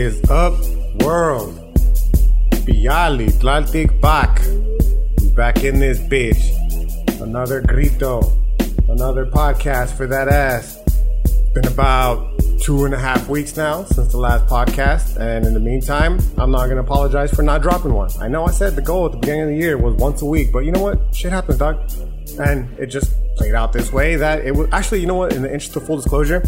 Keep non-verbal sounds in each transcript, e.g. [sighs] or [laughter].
Is up, world? Biali, Tlaltic back. We back in this bitch. Another grito. Another podcast for that ass. Been about two and a half weeks now since the last podcast, and in the meantime, I'm not gonna apologize for not dropping one. I know I said the goal at the beginning of the year was once a week, but you know what? Shit happens, dog. And it just played out this way that it was actually, you know what? In the interest of full disclosure,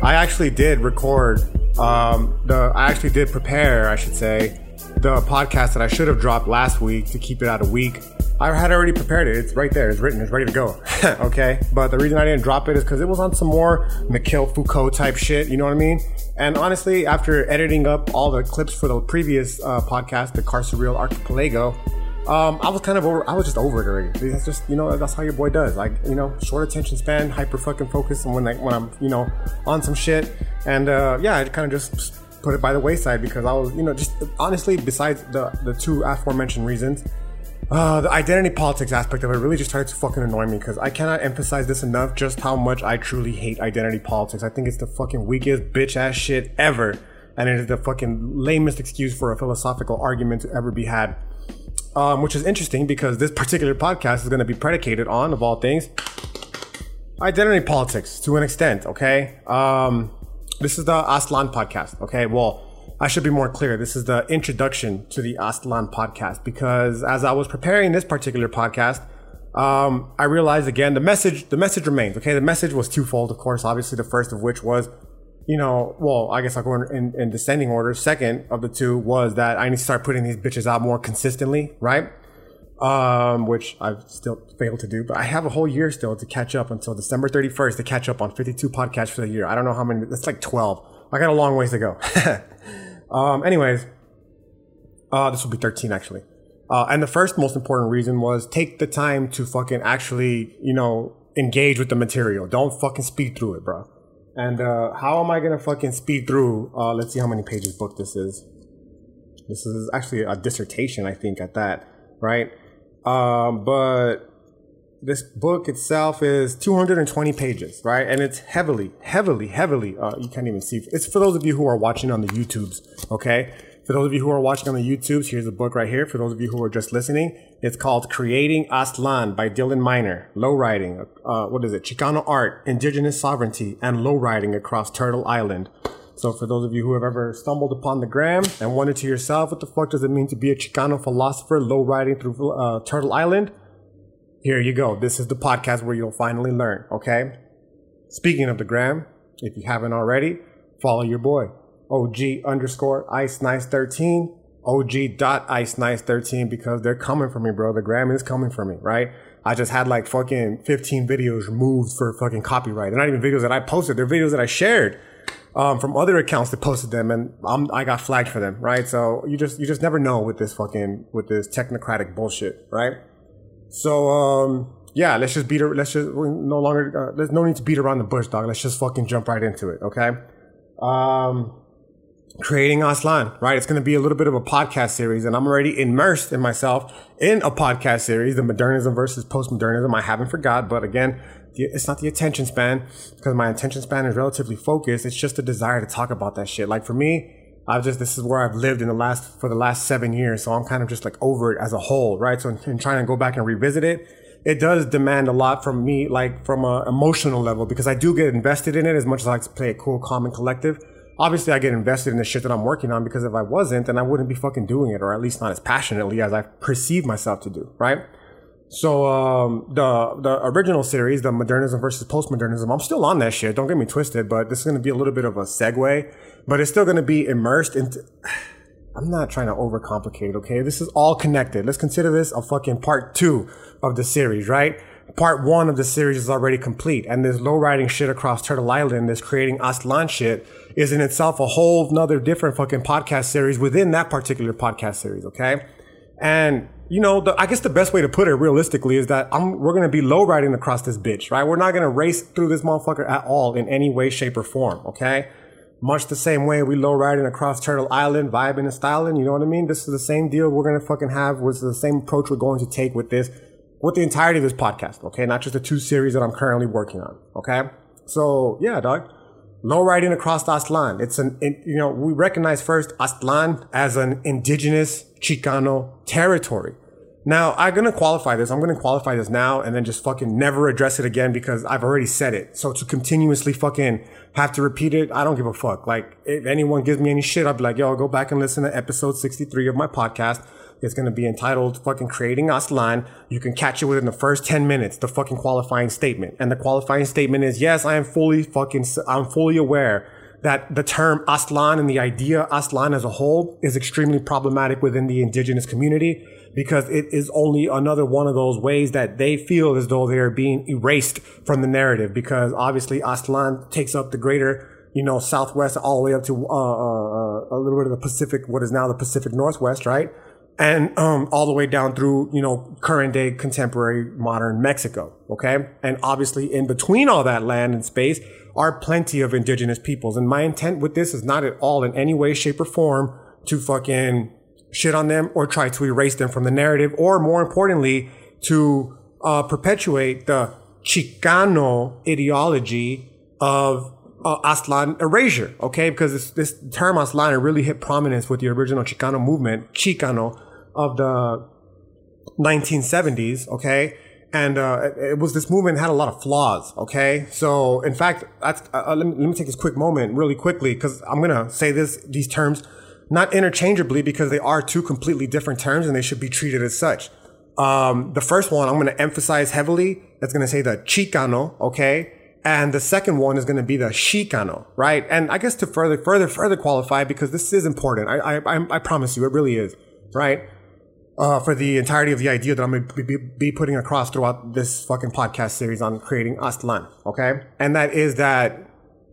I actually did record. Um, the I actually did prepare, I should say, the podcast that I should have dropped last week to keep it out a week. I had already prepared it. It's right there. It's written. It's ready to go. [laughs] okay. But the reason I didn't drop it is because it was on some more Mikhail Foucault type shit. You know what I mean? And honestly, after editing up all the clips for the previous uh, podcast, the Carceral Archipelago, um, I was kind of over. I was just over it already. That's just you know that's how your boy does. Like you know, short attention span, hyper fucking focus, and when I, when I'm you know on some shit, and uh, yeah, I kind of just put it by the wayside because I was you know just honestly besides the the two aforementioned reasons. Uh, the identity politics aspect of it really just started to fucking annoy me because I cannot emphasize this enough just how much I truly hate identity politics. I think it's the fucking weakest bitch ass shit ever. And it is the fucking lamest excuse for a philosophical argument to ever be had. Um, which is interesting because this particular podcast is going to be predicated on, of all things, identity politics to an extent, okay? Um, this is the Aztlan podcast, okay? Well, I should be more clear. This is the introduction to the Aztlan podcast because as I was preparing this particular podcast, um, I realized again the message the message remains. Okay, the message was twofold, of course. Obviously, the first of which was, you know, well, I guess I'll go in, in descending order. Second of the two was that I need to start putting these bitches out more consistently, right? Um, which I've still failed to do, but I have a whole year still to catch up until December 31st to catch up on 52 podcasts for the year. I don't know how many. That's like 12. I got a long ways to go. [laughs] Um, anyways, uh, this will be 13 actually. Uh, and the first most important reason was take the time to fucking actually, you know, engage with the material. Don't fucking speed through it, bro. And uh, how am I gonna fucking speed through? Uh, let's see how many pages book this is. This is actually a dissertation, I think, at that, right? Um, but this book itself is 220 pages, right? And it's heavily, heavily, heavily, uh, you can't even see. It's for those of you who are watching on the YouTubes, okay? For those of you who are watching on the YouTubes, here's the book right here. For those of you who are just listening, it's called Creating Aztlan by Dylan Miner. Lowriding, uh, what is it? Chicano art, indigenous sovereignty, and lowriding across Turtle Island. So for those of you who have ever stumbled upon the gram and wondered to yourself, what the fuck does it mean to be a Chicano philosopher lowriding through uh, Turtle Island? Here you go. This is the podcast where you'll finally learn, okay? Speaking of the gram, if you haven't already, follow your boy. OG underscore ice nice 13, OG dot ice nice 13 because they're coming for me, bro. The gram is coming for me, right? I just had like fucking 15 videos removed for fucking copyright. They're not even videos that I posted. They're videos that I shared um, from other accounts that posted them, and I'm, I got flagged for them, right? So you just you just never know with this fucking with this technocratic bullshit, right? So um, yeah, let's just beat. Let's just no longer. Uh, there's no need to beat around the bush, dog. Let's just fucking jump right into it. Okay. Um, creating Aztlan, right? It's going to be a little bit of a podcast series, and I'm already immersed in myself in a podcast series, the modernism versus postmodernism. I haven't forgot, but again, it's not the attention span because my attention span is relatively focused. It's just a desire to talk about that shit. Like for me, I've just this is where I've lived in the last for the last seven years, so I'm kind of just like over it as a whole, right? So in, trying to go back and revisit it, it does demand a lot from me, like from a emotional level, because I do get invested in it as much as I like to play it cool, calm, and collective. Obviously, I get invested in the shit that I'm working on because if I wasn't, then I wouldn't be fucking doing it, or at least not as passionately as I perceive myself to do, right? So um, the the original series, the modernism versus postmodernism, I'm still on that shit. Don't get me twisted, but this is going to be a little bit of a segue but it's still going to be immersed into. [sighs] I'm not trying to overcomplicate okay? This is all connected. Let's consider this a fucking part two of the series, right? Part one of the series is already complete, and this low riding shit across Turtle Island, this creating Aztlan shit, is in itself a whole another different fucking podcast series within that particular podcast series, okay? And you know, the, I guess the best way to put it realistically is that I'm, we're to be low riding across this bitch, right? We're not to race through this motherfucker at all in any way, shape, or form, okay? Much the same way we low riding across Turtle Island, vibing and styling. You know what I mean? This is the same deal we're gonna fucking have. Was the same approach we're going to take with this, with the entirety of this podcast. Okay, not just the two series that I'm currently working on. Okay, so yeah, dog. low riding across Aztlan. It's an, it, you know, we recognize first Aztlan as an indigenous Chicano territory. Now, I'm going to qualify this. I'm going to qualify this now and then just fucking never address it again because I've already said it. So to continuously fucking have to repeat it, I don't give a fuck. Like, if anyone gives me any shit, I'll be like, yo, go back and listen to episode 63 of my podcast. It's going to be entitled fucking creating Aztlan. You can catch it within the first 10 minutes, the fucking qualifying statement. And the qualifying statement is, yes, I am fully fucking, I'm fully aware that the term Aztlan and the idea Aztlan as a whole is extremely problematic within the indigenous community because it is only another one of those ways that they feel as though they are being erased from the narrative because obviously Aztlan takes up the greater you know, southwest all the way up to uh, uh, uh, a little bit of the Pacific, what is now the Pacific Northwest, right? And um, all the way down through, you know, current day, contemporary, modern Mexico. Okay, and obviously in between all that land and space are plenty of indigenous peoples. And my intent with this is not at all in any way, shape, or form to fucking shit on them or try to erase them from the narrative, or more importantly, to uh, perpetuate the Chicano ideology of uh, Aztlan erasure, okay? Because this, this term Aztlan really hit prominence with the original Chicano movement, Chicano, of the 1970s, okay? And uh, it, was this movement had a lot of flaws, okay? So, in fact, that's, uh, uh, let, me, let me take this quick moment really quickly because I'm gonna say this these terms not interchangeably because they are two completely different terms and they should be treated as such. Um, the first one I'm gonna emphasize heavily. That's gonna say the Chicano, okay? And the second one is going to be the Chicano, right? And I guess to further, further, further qualify, because this is important. I, I, I promise you, it really is, right? Uh, for the entirety of the idea that I'm going to be, putting across throughout this fucking podcast series on creating Aztlan, okay? And that is that,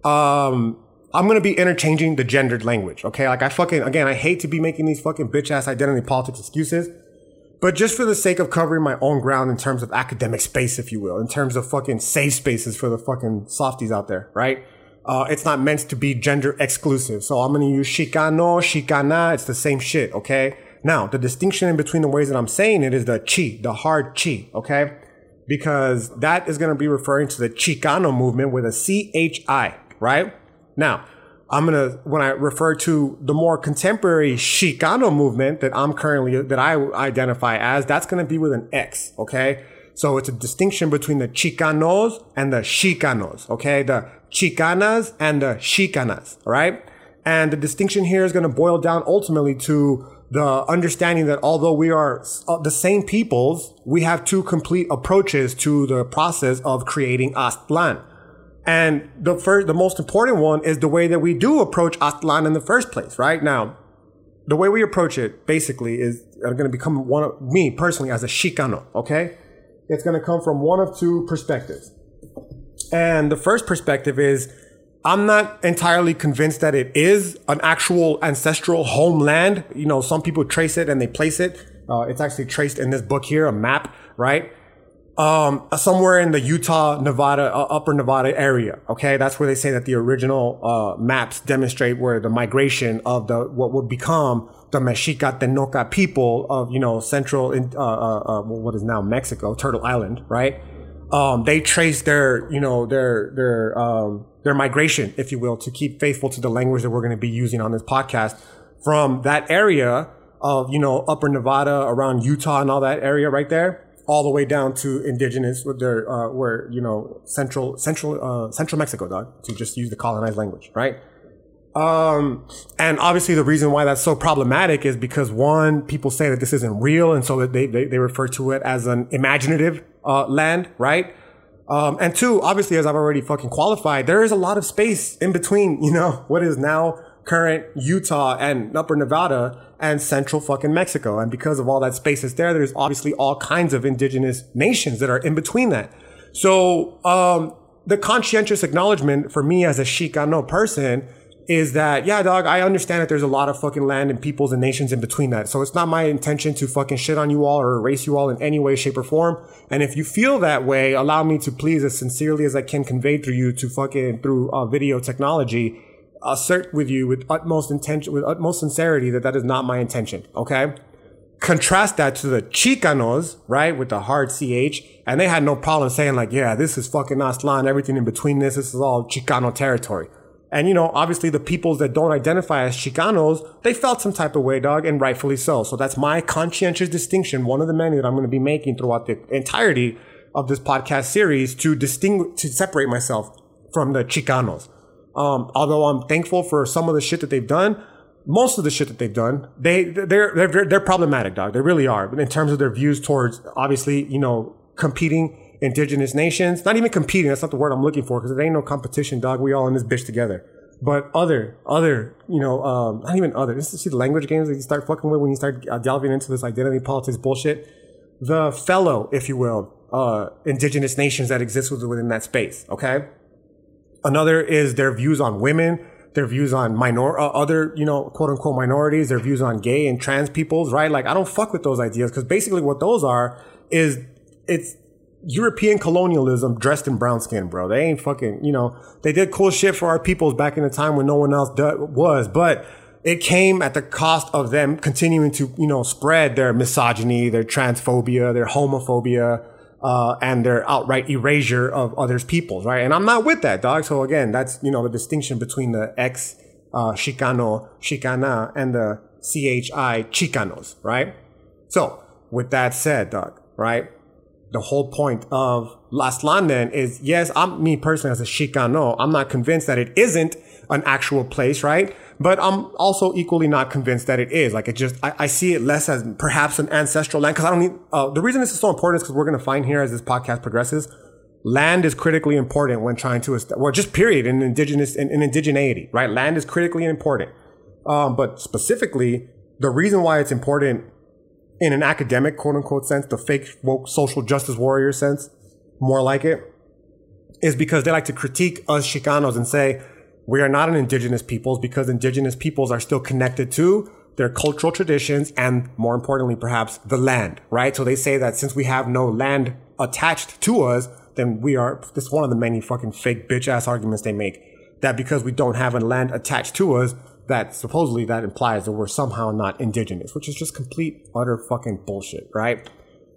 um, I'm going to be interchanging the gendered language, okay? Like I fucking, again, I hate to be making these fucking bitch ass identity politics excuses, but just for the sake of covering my own ground in terms of academic space, if you will, in terms of fucking safe spaces for the fucking softies out there, right? Uh, it's not meant to be gender exclusive. So I'm going to use Chicano, Chicana. It's the same shit. Okay. Now, the distinction in between the ways that I'm saying it is the chi, the hard chi. Okay. Because that is going to be referring to the Chicano movement with a C-H-I, right? Now, I'm gonna when I refer to the more contemporary Chicano movement that I'm currently that I identify as, that's gonna be with an X, okay? So it's a distinction between the Chicanos and the Chicanos, okay? The Chicanas and the Chicanas, right? And the distinction here is gonna boil down ultimately to the understanding that although we are uh, the same peoples, we have two complete approaches to the process of creating Aztlan. And the first, the most important one is the way that we do approach Aztlan in the first place, right? Now, the way we approach it basically is going to become one of me personally as a Chicano, okay? It's going to come from one of two perspectives. And the first perspective is I'm not entirely convinced that it is an actual ancestral homeland. You know, some people trace it and they place it. Uh, it's actually traced in this book here, a map, right? um, somewhere in the Utah, Nevada, uh, upper Nevada area. Okay. That's where they say that the original, uh, maps demonstrate where the migration of the, what would become the Mexica Tenochca people of, you know, central, uh, uh, uh what is now Mexico, Turtle Island, right? Um, they trace their, you know, their, their, um, their migration, if you will, to keep faithful to the language that we're going to be using on this podcast from that area of, you know, upper Nevada around Utah and all that area right there all the way down to indigenous with their uh, where you know central central uh, central Mexico, dog, to just use the colonized language, right? Um, and obviously the reason why that's so problematic is because one, people say that this isn't real, and so they they, they refer to it as an imaginative uh, land, right? Um, and two, obviously, as I've already fucking qualified, there is a lot of space in between, you know, [laughs] what is now current Utah and Upper Nevada and central fucking Mexico. And because of all that space that's there, there's obviously all kinds of indigenous nations that are in between that. So, um, the conscientious acknowledgement for me as a Chicano person is that, yeah, dog, I understand that there's a lot of fucking land and peoples and nations in between that. So it's not my intention to fucking shit on you all or erase you all in any way, shape, or form. And if you feel that way, allow me to please as sincerely as I can convey through you to fucking through uh, video technology assert with you with utmost intention, with utmost sincerity that that is not my intention. Okay. Contrast that to the Chicanos, right? With the hard CH. And they had no problem saying like, yeah, this is fucking Aztlan, everything in between this, this is all Chicano territory. And you know, obviously the peoples that don't identify as Chicanos, they felt some type of way, dog, and rightfully so. So that's my conscientious distinction, one of the many that I'm going to be making throughout the entirety of this podcast series to distinguish, to separate myself from the Chicanos. Um, although I'm thankful for some of the shit that they've done, most of the shit that they've done, they they're they're they're problematic, dog. They really are. But in terms of their views towards, obviously, you know, competing indigenous nations. Not even competing. That's not the word I'm looking for because it ain't no competition, dog. We all in this bitch together. But other, other, you know, um, not even other. This is see the language games that you start fucking with when you start uh, delving into this identity politics bullshit. The fellow, if you will, uh, indigenous nations that exist within that space. Okay. Another is their views on women, their views on minor, uh, other, you know, quote unquote minorities, their views on gay and trans peoples, right? Like I don't fuck with those ideas because basically what those are is it's European colonialism dressed in brown skin, bro. They ain't fucking, you know, they did cool shit for our peoples back in the time when no one else was, but it came at the cost of them continuing to, you know, spread their misogyny, their transphobia, their homophobia, uh, and their outright erasure of others' peoples, right? And I'm not with that, dog. So again, that's, you know, the distinction between the ex, uh, Chicano, Chicana, and the CHI Chicanos, right? So with that said, dog, right? The whole point of Aztlan then is yes, I'm me personally as a Chicano, I'm not convinced that it isn't an actual place, right? But I'm also equally not convinced that it is. Like it just, I, I see it less as perhaps an ancestral land because I don't need, uh, the reason this is so important is because we're going to find here as this podcast progresses, land is critically important when trying to, well, just period in indigenous, in, in indigeneity, right? Land is critically important. Um, but specifically, the reason why it's important in an academic quote unquote sense, the fake woke social justice warrior sense, more like it, is because they like to critique us Chicanos and say, we are not an indigenous peoples because indigenous peoples are still connected to their cultural traditions and more importantly, perhaps the land, right? So they say that since we have no land attached to us, then we are, this is one of the many fucking fake bitch ass arguments they make that because we don't have a land attached to us, that supposedly that implies that we're somehow not indigenous, which is just complete utter fucking bullshit, right?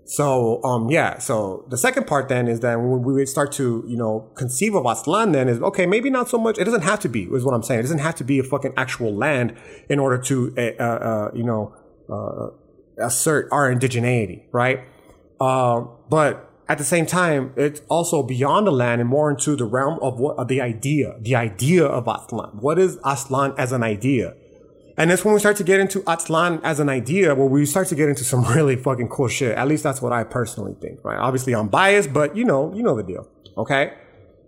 So, um, yeah. So the second part then is that when we start to, you know, conceive of Aztlan then is, okay, maybe not so much. It doesn't have to be, is what I'm saying. It doesn't have to be a fucking actual land in order to, uh, uh, you know, uh, assert our indigeneity, right? Uh, but at the same time, it's also beyond the land and more into the realm of what of the idea, the idea of Aztlan. What is Aztlan as an idea? And that's when we start to get into Aztlan as an idea, where we start to get into some [laughs] really fucking cool shit. At least that's what I personally think, right? Obviously I'm biased, but you know, you know the deal. Okay.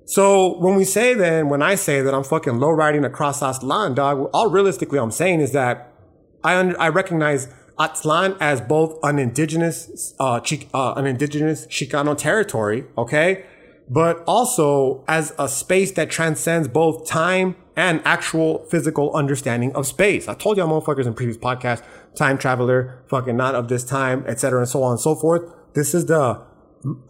So when we say then, when I say that I'm fucking low riding across Aztlan, dog, all realistically I'm saying is that I I recognize Aztlan as both an indigenous, uh, uh, an indigenous Chicano territory, okay, but also as a space that transcends both time and actual physical understanding of space. I told y'all motherfuckers in previous podcasts, time traveler, fucking not of this time, etc., and so on and so forth. This is the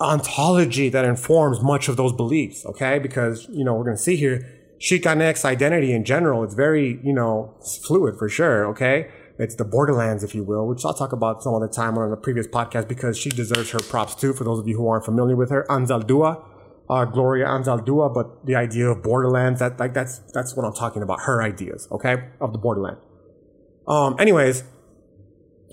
ontology that informs much of those beliefs, okay? Because, you know, we're going to see here, Chicanx identity in general, it's very, you know, fluid for sure, okay? It's the borderlands, if you will, which I'll talk about some other time on a previous podcast because she deserves her props too. For those of you who aren't familiar with her, Anzaldúa, uh, Gloria Anzaldúa, but the idea of borderlands, that like that's that's what I'm talking about. Her ideas, okay, of the borderland. Um, anyways,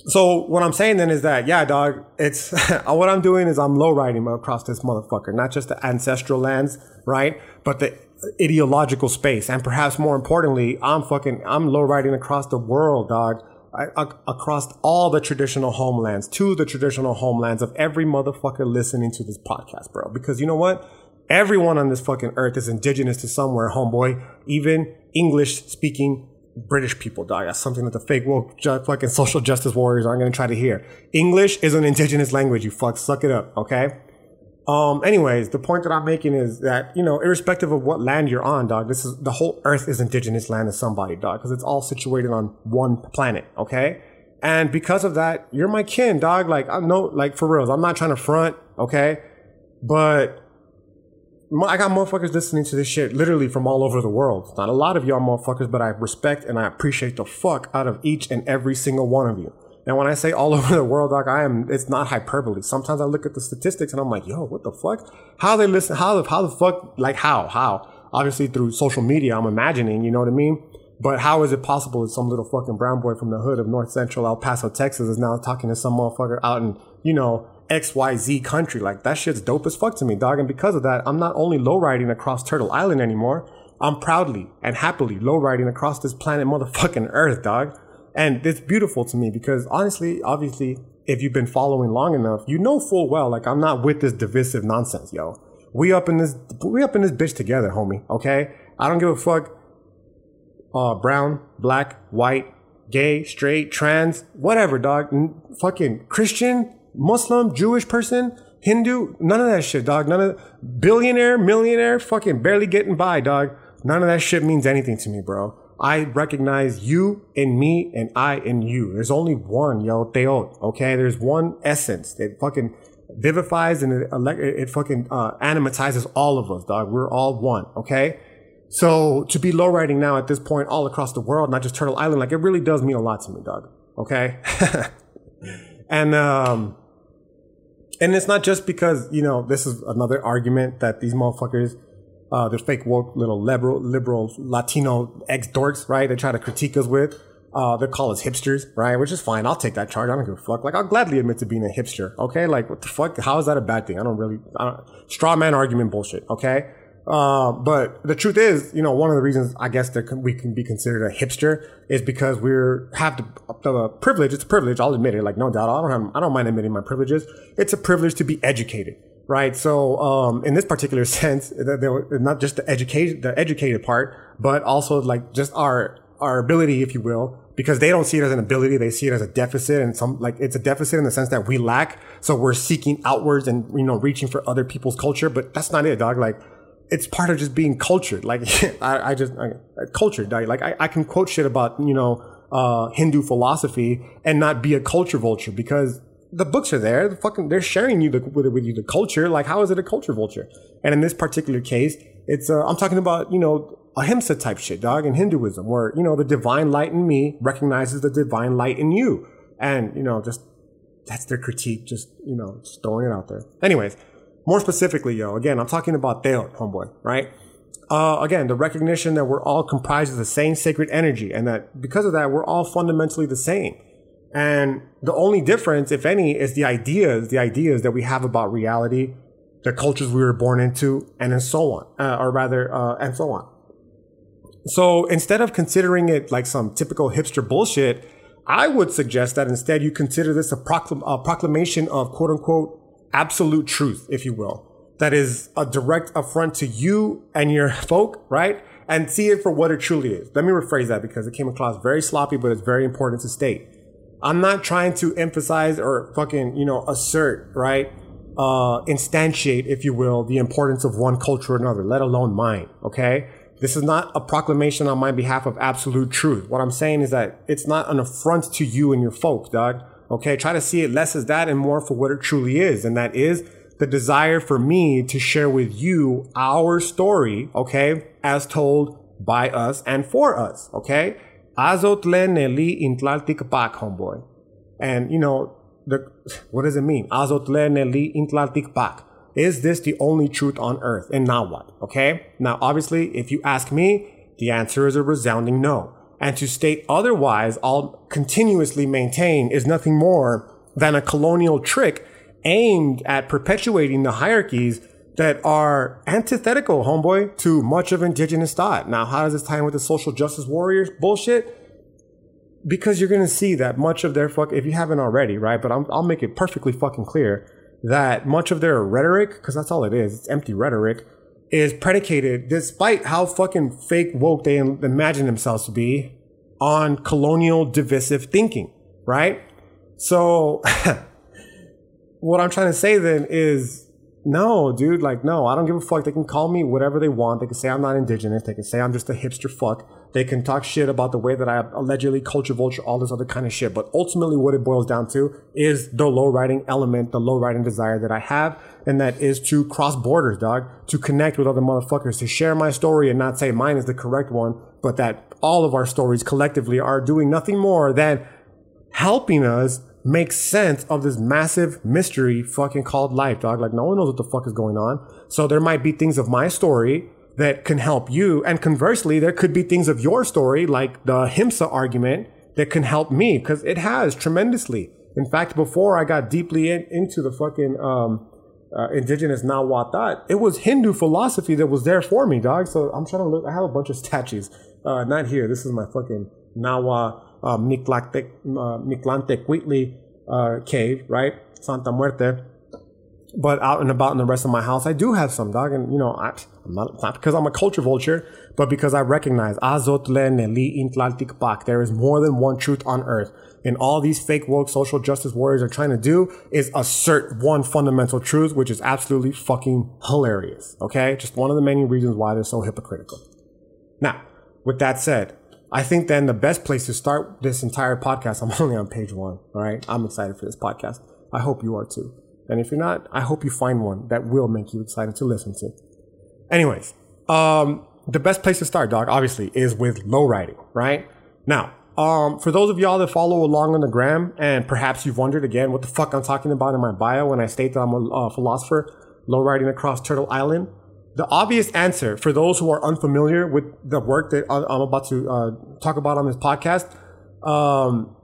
so what I'm saying then is that yeah, dog, it's [laughs] what I'm doing is I'm low riding across this motherfucker, not just the ancestral lands, right, but the ideological space, and perhaps more importantly, I'm fucking I'm low riding across the world, dog across all the traditional homelands to the traditional homelands of every motherfucker listening to this podcast, bro. Because you know what? Everyone on this fucking earth is indigenous to somewhere, homeboy. Even English speaking British people, dog. That's something that the fake woke fucking social justice warriors aren't going to try to hear. English is an indigenous language. You fuck, suck it up, okay? Um, anyways, the point that I'm making is that, you know, irrespective of what land you're on, dog, this is the whole earth is indigenous land to somebody, dog, because it's all situated on one planet, okay? And because of that, you're my kin, dog. Like, I know, like, for reals, I'm not trying to front, okay? But I got motherfuckers listening to this shit literally from all over the world. Not a lot of y'all motherfuckers, but I respect and I appreciate the fuck out of each and every single one of you. And when I say all [laughs] over the world, dog, I am, it's not hyperbole. Sometimes I look at the statistics and I'm like, yo, what the fuck? How they listen? How the, how the fuck, like how, how obviously through social media, I'm imagining, you know what I mean? But how is it possible that some little fucking brown boy from the hood of North Central El Paso, Texas is now talking to some motherfucker out in, you know, XYZ country? Like that shit's dope as fuck to me, dog. And because of that, I'm not only low riding across Turtle Island anymore, I'm proudly and happily low riding across this planet motherfucking Earth, dog. And it's beautiful to me because honestly, obviously, if you've been following long enough, you know full well, like I'm not with this divisive nonsense, yo. We up in this, we up in this bitch together, homie. Okay. I don't give a fuck uh, brown, black, white, gay, straight, trans, whatever, dog. N- fucking Christian, Muslim, Jewish person, Hindu, none of that shit, dog. None of billionaire, millionaire, fucking barely getting by, dog. None of that shit means anything to me, bro. I recognize you in me and I in you. There's only one, yo, Teotl, okay? There's one essence that fucking vivifies and it, it fucking uh, animatizes all of us, dog. We're all one, okay? So to be low riding now at this point all across the world, not just Turtle Island, like it really does mean a lot to me, dog, Okay. [laughs] and, um, and it's not just because, you know, this is another argument that these motherfuckers, uh, they're fake woke little liberal, liberal Latino ex dorks, right? They try to critique us with. Uh, they call us hipsters, right? Which is fine. I'll take that charge. I don't give a fuck. Like, I'll gladly admit to being a hipster. Okay. Like, what the fuck? How is that a bad thing? I don't really, I don't, straw man argument bullshit. Okay. Uh, but the truth is, you know, one of the reasons I guess that we can be considered a hipster is because we're have the, the privilege. It's a privilege. I'll admit it. Like no doubt. I don't have, I don't mind admitting my privileges. It's a privilege to be educated, right? So, um, in this particular [laughs] sense, not just the educated, the educated part, but also like just our our ability, if you will, because they don't see it as an ability. They see it as a deficit and some, like, it's a deficit in the sense that we lack. So we're seeking outwards and, you know, reaching for other people's culture, but that's not it, dog. Like, it's part of just being cultured. Like [laughs] I, I just I, cultured. Like I, I can quote shit about you know uh, Hindu philosophy and not be a culture vulture because the books are there. The fucking they're sharing you the, with, with you the culture. Like how is it a culture vulture? And in this particular case, it's uh, I'm talking about you know ahimsa type shit, dog, in Hinduism, where you know the divine light in me recognizes the divine light in you, and you know just that's their critique. Just you know just throwing it out there. Anyways more specifically, yo, again, I'm talking about Teotl, homeboy, right? Uh, again, the recognition that we're all comprised of the same sacred energy and that because of that, we're all fundamentally the same. And the only difference, if any, is the ideas, the ideas that we have about reality, the cultures we were born into, and so on, uh, or rather, uh, and so on. So instead of considering it like some typical hipster bullshit, I would suggest that instead you consider this a, proclam- a proclamation of quote unquote absolute truth, if you will, that is a direct affront to you and your [laughs] folk, right? And see it for what it truly is. Let me rephrase that because it came across very sloppy, but it's very important to state. I'm not trying to emphasize or fucking, you know, assert, right? Uh, instantiate, if you will, the importance of one culture or another, let alone mine. Okay. This is not a proclamation on my behalf of absolute truth. What I'm saying is that it's not an affront to you and your folk, dog. Okay. Try to see it less as that and more for what it truly is. And that is the desire for me to share with you our story. Okay. As told by us and for us. Okay. Azotle neli intlaltik pak, homeboy. And you know, the, [laughs] what does it mean? Azo tle nelli in tlalticpac. Is this the only truth on earth? And now what? Okay. Now, obviously, if you ask me, the answer is a resounding no and to state otherwise, I'll continuously maintain is nothing more than a colonial trick aimed at perpetuating the hierarchies that are antithetical, homeboy, to much of indigenous thought. Now, how does this tie in with the social justice warriors bullshit? Because you're going to see that much of their fuck, if you haven't already, right? But i will make it perfectly fucking clear that much of their rhetoric, because that's all it is, it's empty rhetoric, is predicated, despite how fucking fake woke they imagine themselves to be, on colonial divisive thinking, right? So, [laughs] what I'm trying to say then is no, dude, like, no, I don't give a fuck. They can call me whatever they want. They can say I'm not indigenous. They can say I'm just a hipster fuck. They can talk shit about the way that I allegedly culture vulture, all this other kind of shit. But ultimately, what it boils down to is the low riding element, the low riding desire that I have. And that is to cross borders, dog, to connect with other motherfuckers, to share my story and not say mine is the correct one, but that all of our stories collectively are doing nothing more than helping us make sense of this massive mystery fucking called life, dog. Like no one knows what the fuck is going on. So there might be things of my story that can help you. And conversely, there could be things of your story, like the Himsa argument, that can help me because it has tremendously. In fact, before I got deeply in, into the fucking um, uh, indigenous Nahuatl, it was Hindu philosophy that was there for me, dog. So I'm trying to look. I have a bunch of statues. Uh, not here. This is my fucking Nahua uh, Mictlantecuhtli uh, cave, right? Santa Muerte. But out and about in the rest of my house, I do have some, dog. And, you know, I, am not, not because I'm a culture vulture, but because I recognize. There is more than one truth on earth. And all these fake woke social justice warriors are trying to do is assert one fundamental truth, which is absolutely fucking hilarious. Okay? Just one of the many reasons why they're so hypocritical. Now, with that said, I think then the best place to start this entire podcast, I'm only on page one. All right. I'm excited for this podcast. I hope you are too. And if you're not, I hope you find one that will make you excited to listen to. Anyways, um, the best place to start, dog, obviously, is with low riding, right? Now, um, for those of y'all that follow along on the gram, and perhaps you've wondered again what the fuck I'm talking about in my bio when I state that I'm a uh, philosopher low riding across Turtle Island, the obvious answer for those who are unfamiliar with the work that I'm about to uh, talk about on this podcast, um,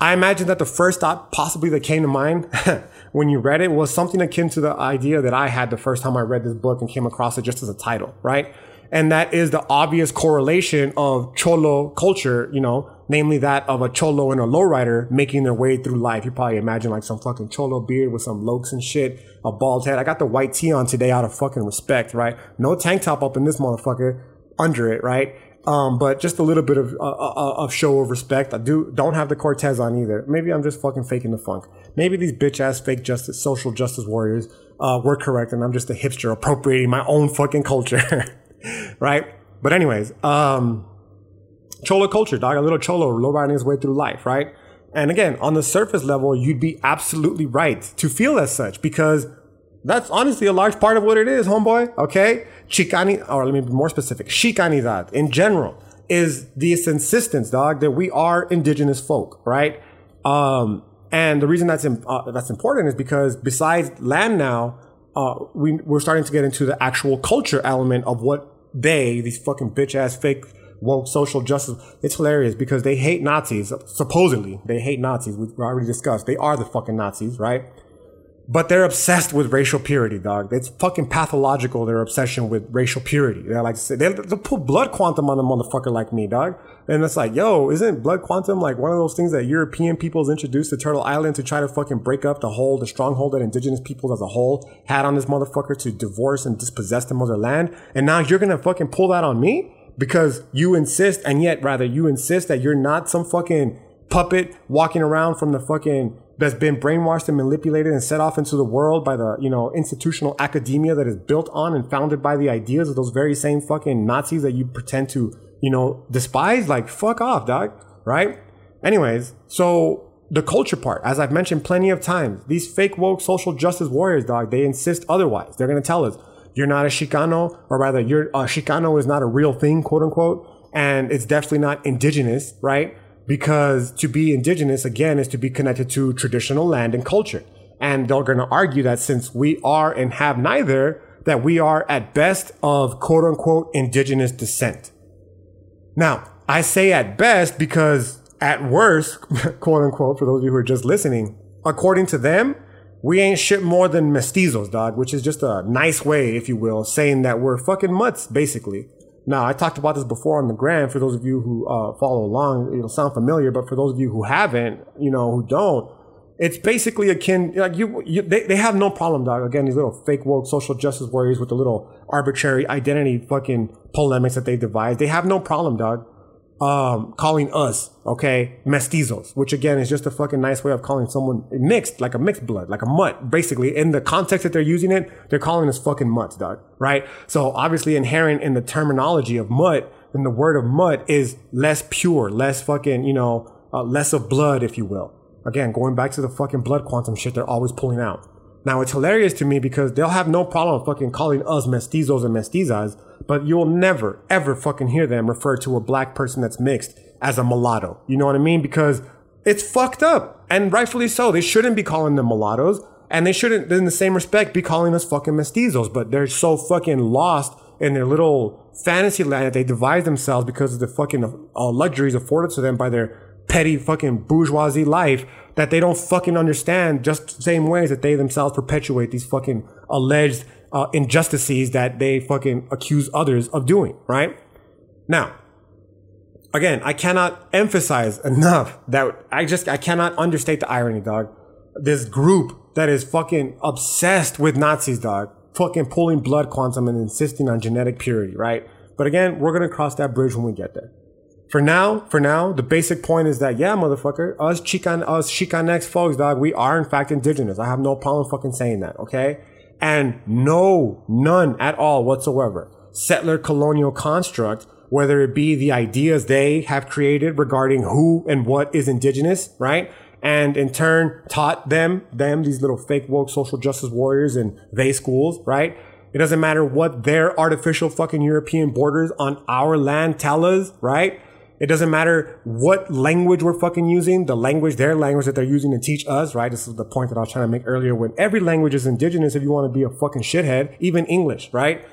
I imagine that the first thought possibly that came to mind [laughs] when you read it was something akin to the idea that I had the first time I read this book and came across it just as a title, right? And that is the obvious correlation of cholo culture, you know, namely that of a cholo and a lowrider making their way through life. You probably imagine like some fucking cholo beard with some lokes and shit, a bald head. I got the white tee on today out of fucking respect, right? No tank top up in this motherfucker under it, right? Um, but just a little bit of uh, uh, uh, of show of respect. I do don't have the Cortez on either. Maybe I'm just fucking faking the funk. Maybe these bitch ass fake justice, social justice warriors uh, were correct, and I'm just a hipster appropriating my own fucking culture, [laughs] right? But anyways, um, cholo culture, dog. A little cholo low riding his way through life, right? And again, on the surface level, you'd be absolutely right to feel as such because that's honestly a large part of what it is, homeboy. Okay. Chicani, or let me be more specific. Chicanidad in general is this insistence, dog, that we are indigenous folk, right? Um, and the reason that's, uh, that's important is because besides land now, uh, we, we're starting to get into the actual culture element of what they, these fucking bitch ass fake woke social justice. It's hilarious because they hate Nazis. Supposedly, they hate Nazis. We already discussed. They are the fucking Nazis, right? But they're obsessed with racial purity, dog. It's fucking pathological, their obsession with racial purity. They're like, they, they'll put blood quantum on a motherfucker like me, dog. And it's like, yo, isn't blood quantum like one of those things that European peoples introduced to Turtle Island to try to fucking break up the whole, the stronghold that indigenous peoples as a whole had on this motherfucker to divorce and dispossess them of their land? And now you're gonna fucking pull that on me? Because you insist, and yet rather you insist that you're not some fucking puppet walking around from the fucking that's been brainwashed and manipulated and set off into the world by the, you know, institutional academia that is built on and founded by the ideas of those very same fucking Nazis that you pretend to, you know, despise. Like, fuck off, dog. Right? Anyways, so the culture part, as I've mentioned plenty of times, these fake woke social justice warriors, dog, they insist otherwise. They're going to tell us you're not a Chicano, or rather, you're, a Chicano is not a real thing, quote unquote. And it's definitely not indigenous, right? because to be indigenous again is to be connected to traditional land and culture. And they're going to argue that since we are and have neither, that we are at best of quote unquote indigenous descent. Now, I say at best because at worst, [laughs] quote unquote, for those of you who are just listening, according to them, we ain't shit more than mestizos, dog, which is just a nice way, if you will, saying that we're fucking mutts, basically. Now, I talked about this before on the gram. For those of you who uh, follow along, it'll sound familiar. But for those of you who haven't, you know, who don't, it's basically akin like you. you they, they have no problem, dog. Again, these little fake woke social justice warriors with the little arbitrary identity fucking polemics that they devise. They have no problem, dog um, calling us, okay, mestizos, which again is just a fucking nice way of calling someone mixed, like a mixed blood, like a mutt. Basically, in the context that they're using it, they're calling us fucking mutts, dog. Right? So obviously, inherent in the terminology of mutt, in the word of mutt, is less pure, less fucking, you know, uh, less of blood, if you will. Again, going back to the fucking blood quantum shit they're always pulling out. Now it's hilarious to me because they'll have no problem fucking calling us mestizos and mestizas, but you'll never, ever fucking hear them refer to a black person that's mixed as a mulatto. You know what I mean? Because it's fucked up. And rightfully so. They shouldn't be calling them mulattoes. And they shouldn't, in the same respect, be calling us fucking mestizos. But they're so fucking lost in their little fantasy land that they devise themselves because of the fucking uh, luxuries afforded to them by their petty fucking bourgeoisie life that they don't fucking understand just the same ways that they themselves perpetuate these fucking alleged uh, injustices that they fucking accuse others of doing, right? Now, again, I cannot emphasize enough that I just, I cannot understate the irony, dog. This group that is fucking obsessed with Nazis, dog, fucking pulling blood quantum and insisting on genetic purity, right? But again, we're going to cross that bridge when we get there. For now, for now, the basic point is that, yeah, motherfucker, us Chican, us Chicanx folks, dog, we are in fact indigenous. I have no problem fucking saying that, okay? And no, none at all whatsoever. Settler colonial construct whether it be the ideas they have created regarding who and what is indigenous, right? And in turn taught them, them, these little fake woke social justice warriors in they schools, right? It doesn't matter what their artificial fucking European borders on our land tell us, right? It doesn't matter what language we're fucking using, the language, their language that they're using to teach us, right? This is the point that I was trying to make earlier when every language is indigenous if you want to be a fucking shithead, even English, right?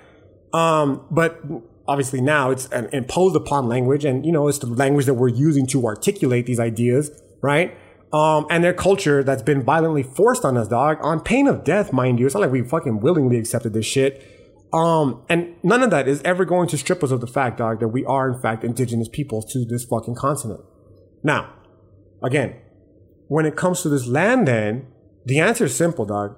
Um, but obviously now it's an imposed upon language and you know it's the language that we're using to articulate these ideas right um, and their culture that's been violently forced on us dog on pain of death mind you it's not like we fucking willingly accepted this shit um, and none of that is ever going to strip us of the fact dog that we are in fact indigenous peoples to this fucking continent now again when it comes to this land then the answer is simple dog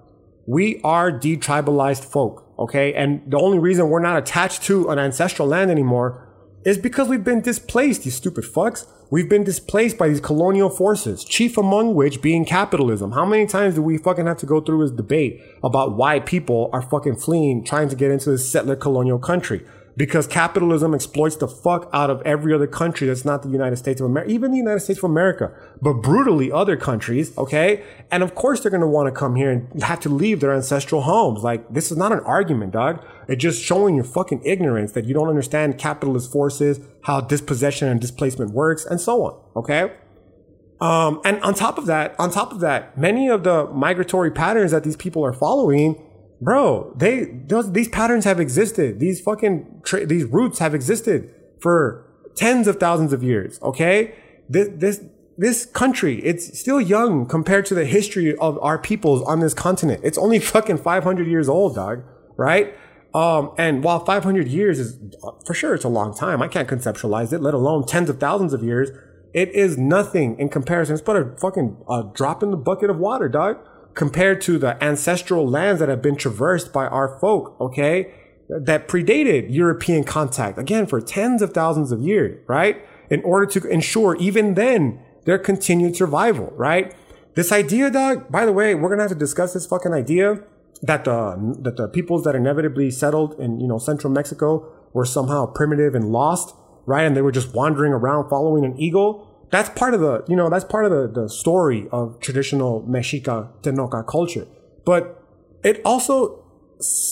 we are detribalized folk Okay. And the only reason we're not attached to an ancestral land anymore is because we've been displaced, you stupid fucks. We've been displaced by these colonial forces, chief among which being capitalism. How many times do we fucking have to go through this debate about why people are fucking fleeing, trying to get into this settler colonial country? Because capitalism exploits the fuck out of every other country that's not the United States of America, even the United States of America, but brutally other countries, okay? And of course they're gonna wanna come here and have to leave their ancestral homes. Like, this is not an argument, dog. It's just showing your fucking ignorance that you don't understand capitalist forces, how dispossession and displacement works, and so on, okay? Um, and on top of that, on top of that, many of the migratory patterns that these people are following bro, they those, these patterns have existed. These fucking tra- these roots have existed for tens of thousands of years. Okay, this this this country it's still young compared to the history of our peoples on this continent. It's only fucking five hundred years old, dog. Right? Um, and while 500 years is for sure it's a long time, I can't conceptualize it, let alone tens of thousands of years. It is nothing in comparison. It's but a fucking drop in the bucket of water, dog compared to the ancestral lands that have been traversed by our folk, okay? That predated European contact, again, for tens of thousands of years, right? In order to ensure even then their continued survival, right? This idea, dog, by the way, we're gonna have to discuss this fucking idea that the that the peoples that inevitably settled in you know central Mexico were somehow primitive and lost, right? And they were just wandering around following an eagle that's part of the, you know, that's part of the, the story of traditional Mexica Tenochca culture. But it also,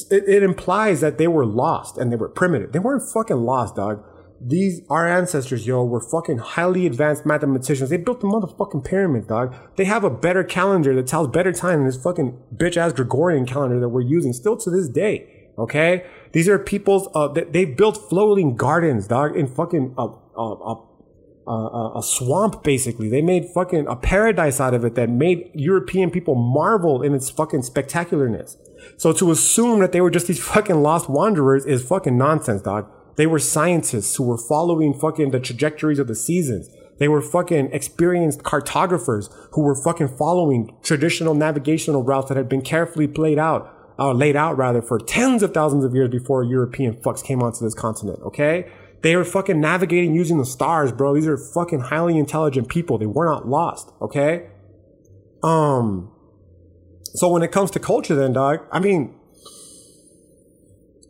it, it implies that they were lost and they were primitive. They weren't fucking lost, dog. These, our ancestors, yo, were fucking highly advanced mathematicians. They built the motherfucking pyramid, dog. They have a better calendar that tells better time than this fucking bitch ass Gregorian calendar that we're using still to this day. Okay? These are people's, uh, they, they built floating gardens, dog, in fucking, uh, uh, uh uh, a swamp basically. They made fucking a paradise out of it that made European people marvel in its fucking spectacularness. So to assume that they were just these fucking lost wanderers is fucking nonsense, dog. They were scientists who were following fucking the trajectories of the seasons. They were fucking experienced cartographers who were fucking following traditional navigational routes that had been carefully played out, uh, laid out rather for tens of thousands of years before European fucks came onto this continent. Okay. They were fucking navigating using the stars, bro. These are fucking highly intelligent people. They were not lost, okay? Um, so when it comes to culture, then, dog, I mean,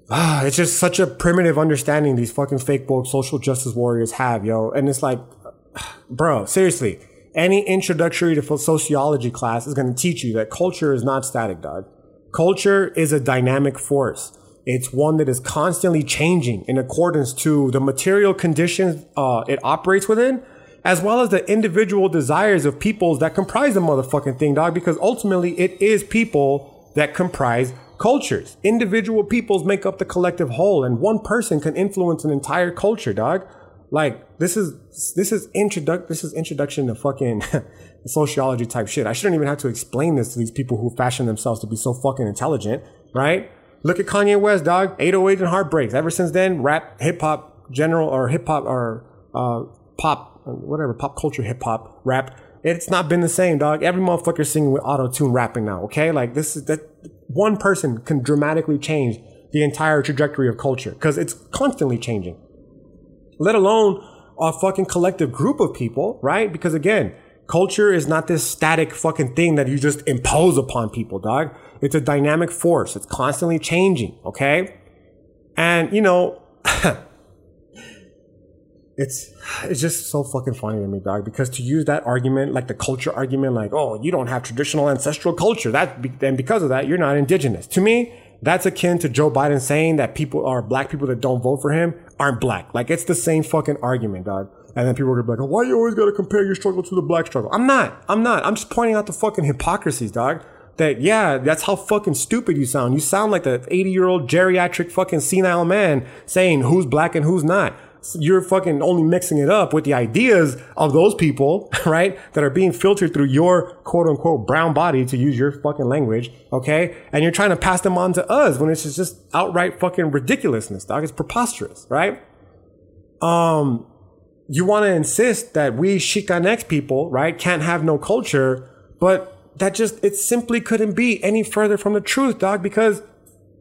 ah, [sighs] it's just such a primitive understanding these fucking fake woke social justice warriors have, yo. And it's like, [sighs] bro, seriously, any introductory to sociology class is going to teach you that culture is not static, dog. Culture is a dynamic force. It's one that is constantly changing in accordance to the material conditions uh, it operates within, as well as the individual desires of peoples that comprise the motherfucking thing, dog. Because ultimately, it is people that comprise cultures. Individual peoples make up the collective whole, and one person can influence an entire culture, dog. Like this is this is introduc this is introduction to fucking [laughs] sociology type shit. I shouldn't even have to explain this to these people who fashion themselves to be so fucking intelligent, right? Look at Kanye West, dog. 808 and Heartbreaks. Ever since then, rap, hip hop, general or hip hop or uh, pop, whatever, pop culture, hip hop, rap. It's not been the same, dog. Every motherfucker singing with auto tune rapping now. Okay, like this is that one person can dramatically change the entire trajectory of culture because it's constantly changing. Let alone a fucking collective group of people, right? Because again, culture is not this static fucking thing that you just impose upon people, dog. It's a dynamic force. It's constantly changing. Okay. And you know, [laughs] it's it's just so fucking funny to me, dog. Because to use that argument, like the culture argument, like oh, you don't have traditional ancestral culture, that and because of that, you're not indigenous. To me, that's akin to Joe Biden saying that people are black people that don't vote for him aren't black. Like it's the same fucking argument, dog. And then people are gonna be like, why you always gotta compare your struggle to the black struggle? I'm not. I'm not. I'm just pointing out the fucking hypocrisies, dog. That yeah, that's how fucking stupid you sound. You sound like the 80 year old geriatric fucking senile man saying who's black and who's not you're fucking only mixing it up with the ideas of those people, [laughs] right? That are being filtered through your quote unquote brown body to use your fucking language. Okay. And you're trying to pass them on to us when it's just outright fucking ridiculousness, dog. It's preposterous, right? Um, you want to insist that we Chicanx people, right, can't have no culture, but that just, it simply couldn't be any further from the truth, dog, because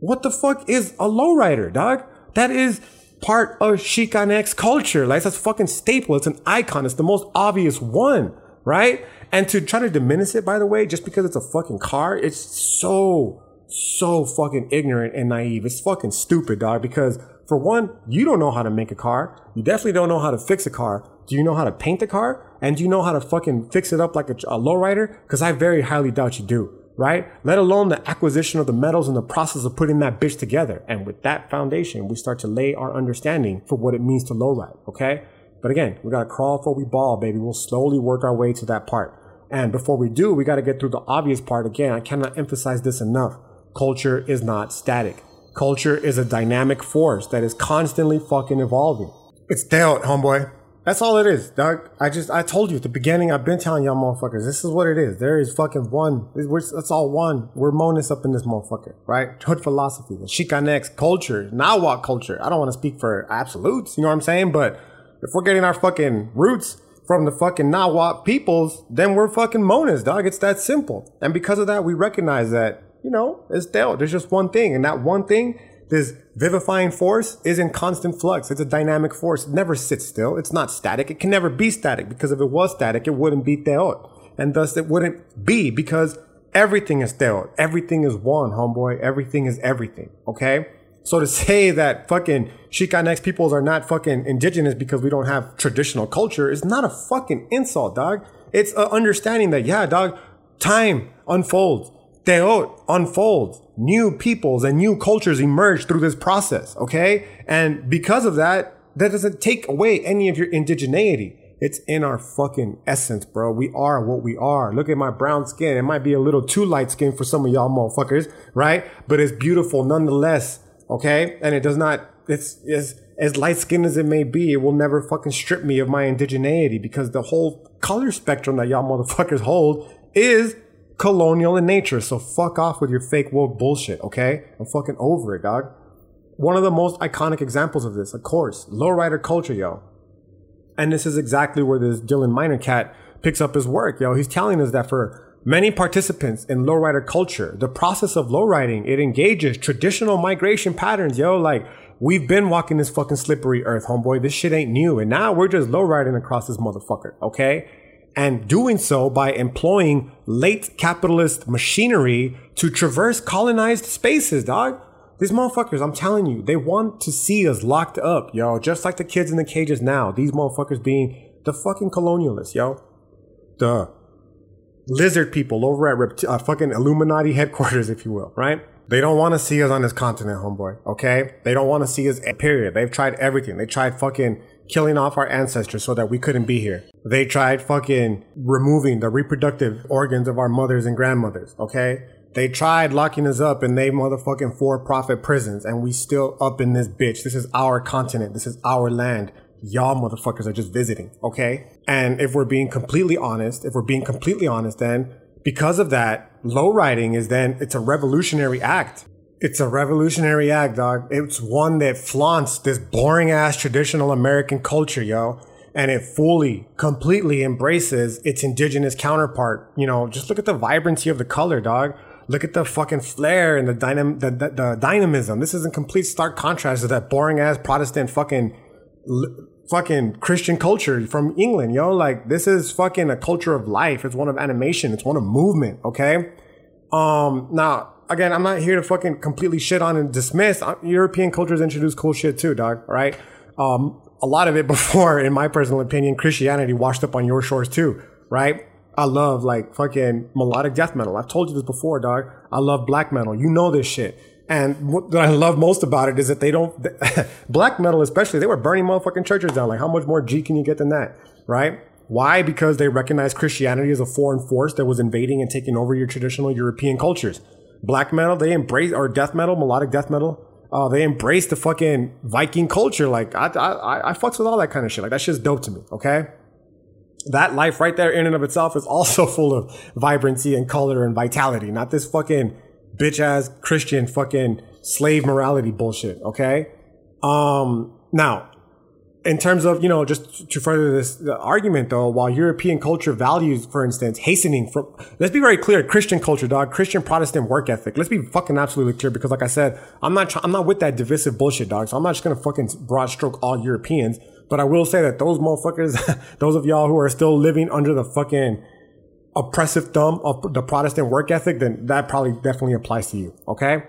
what the fuck is a lowrider, dog? That is part of Chicanx culture. Like that's a fucking staple. It's an icon. It's the most obvious one, right? And to try to diminish it, by the way, just because it's a fucking car, it's so, so fucking ignorant and naive. It's fucking stupid, dog. Because for one, you don't know how to make a car. You definitely don't know how to fix a car. Do you know how to paint a car? And do you know how to fucking fix it up like a, a lowrider? Because I very highly doubt you do right? Let alone the acquisition of the metals and the process of putting that bitch together. And with that foundation, we start to lay our understanding for what it means to lowride, okay? But again, we gotta crawl before we ball, baby. We'll slowly work our way to that part. And before we do, we gotta get through the obvious part. Again, I cannot emphasize this enough. Culture is not static. Culture is a dynamic force that is constantly fucking evolving. It's Teotl, homeboy. That's all it is, Doug. I just, I told you at the beginning, I've been telling y'all motherfuckers, this is what it is. There is fucking one. It's all one. We're monists up in this motherfucker, right? Hood philosophy, the Chicanx culture, Nahuatl culture. I don't want to speak for absolutes, you know what I'm saying? But if we're getting our fucking roots from the fucking Nahuatl peoples, then we're fucking monists, dog. It's that simple. And because of that, we recognize that, you know, it's Teotl. There's just one thing. And that one thing this vivifying force is in constant flux. It's a dynamic force. It never sits still. It's not static. It can never be static because if it was static, it wouldn't be Teotl. And thus it wouldn't be because everything is Teotl. Everything is one, homeboy. Everything is everything. Okay? So to say that fucking Chicanx peoples are not fucking indigenous because we don't have traditional culture is not a fucking insult, dog. It's an understanding that, yeah, dog, time unfolds. Teotl unfolds. New peoples and new cultures emerge through this process, okay? And because of that, that doesn't take away any of your indigeneity. It's in our fucking essence, bro. We are what we are. Look at my brown skin. It might be a little too light skin for some of y'all motherfuckers, right? But it's beautiful nonetheless, okay? And it does not, it's, it's as light skinned as it may be, it will never fucking strip me of my indigeneity because the whole color spectrum that y'all motherfuckers hold is colonial in nature. So fuck off with your fake woke bullshit, okay? I'm fucking over it, dog. One of the most iconic examples of this, of course, lowrider culture, yo. And this is exactly where this Dylan Miner cat picks up his work, yo. He's telling us that for many participants in lowrider culture, the process of lowriding, it engages traditional migration patterns, yo. Like, we've been walking this fucking slippery earth, homeboy. This shit ain't new. And now we're just lowriding across this motherfucker, okay? And doing so by employing late capitalist machinery to traverse colonized spaces, dog. These motherfuckers, I'm telling you, they want to see us locked up, yo, just like the kids in the cages now. These motherfuckers being the fucking colonialists, yo. The lizard people over at Rept- uh, fucking Illuminati headquarters, if you will, right? They don't want to see us on this continent, homeboy. Okay? They don't want to see us, period. They've tried everything. They tried fucking killing off our ancestors so that we couldn't be here. They tried fucking removing the reproductive organs of our mothers and grandmothers, okay? They tried locking us up in they motherfucking for-profit prisons, and we still up in this bitch. This is our continent. This is our land. Y'all motherfuckers are just visiting, okay? And if we're being completely honest, if we're being completely honest, then because of that, low riding is then it's a revolutionary act. It's a revolutionary act, dog. It's one that flaunts this boring ass traditional American culture, yo. And it fully, completely embraces its indigenous counterpart. You know, just look at the vibrancy of the color, dog. Look at the fucking flair and the, dynam- the, the, the dynamism. This is in complete stark contrast to that boring ass Protestant fucking, fucking Christian culture from England, yo. Like, this is fucking a culture of life. It's one of animation. It's one of movement, okay? Um, now, again, I'm not here to fucking completely shit on and dismiss. European cultures introduced cool shit too, dog. Right? Um, a lot of it [laughs] before, in my personal opinion, Christianity washed up on your shores too. Right? I love like fucking melodic death metal. I've told you this before, dog. I love black metal. You know this shit. And what I love most about it is that they don't, [laughs] black metal especially, they were burning motherfucking churches down. Like, how much more G can you get than that? Right? Why? Because they recognized Christianity as a foreign force that was invading and taking over your traditional European cultures black metal, they embrace or death metal, melodic death metal. Uh, they embrace the fucking Viking culture. Like I, I, I fucks with all that kind of shit. Like that shit's dope to me. Okay. That life right there in and of itself is also [laughs] full of vibrancy and color and vitality. Not this fucking bitch ass Christian fucking slave morality bullshit. Okay. Um, now in terms of you know just to further this argument though while european culture values for instance hastening from let's be very clear christian culture dog christian protestant work ethic. Let's be fucking absolutely clear because like i said i'm not i'm not with that divisive bullshit dog so i'm not just gonna fucking broad stroke all europeans. But i will say that those motherfuckers [laughs] those of y'all who are still living under the fucking oppressive thumb of the protestant work ethic then that probably definitely applies to you okay?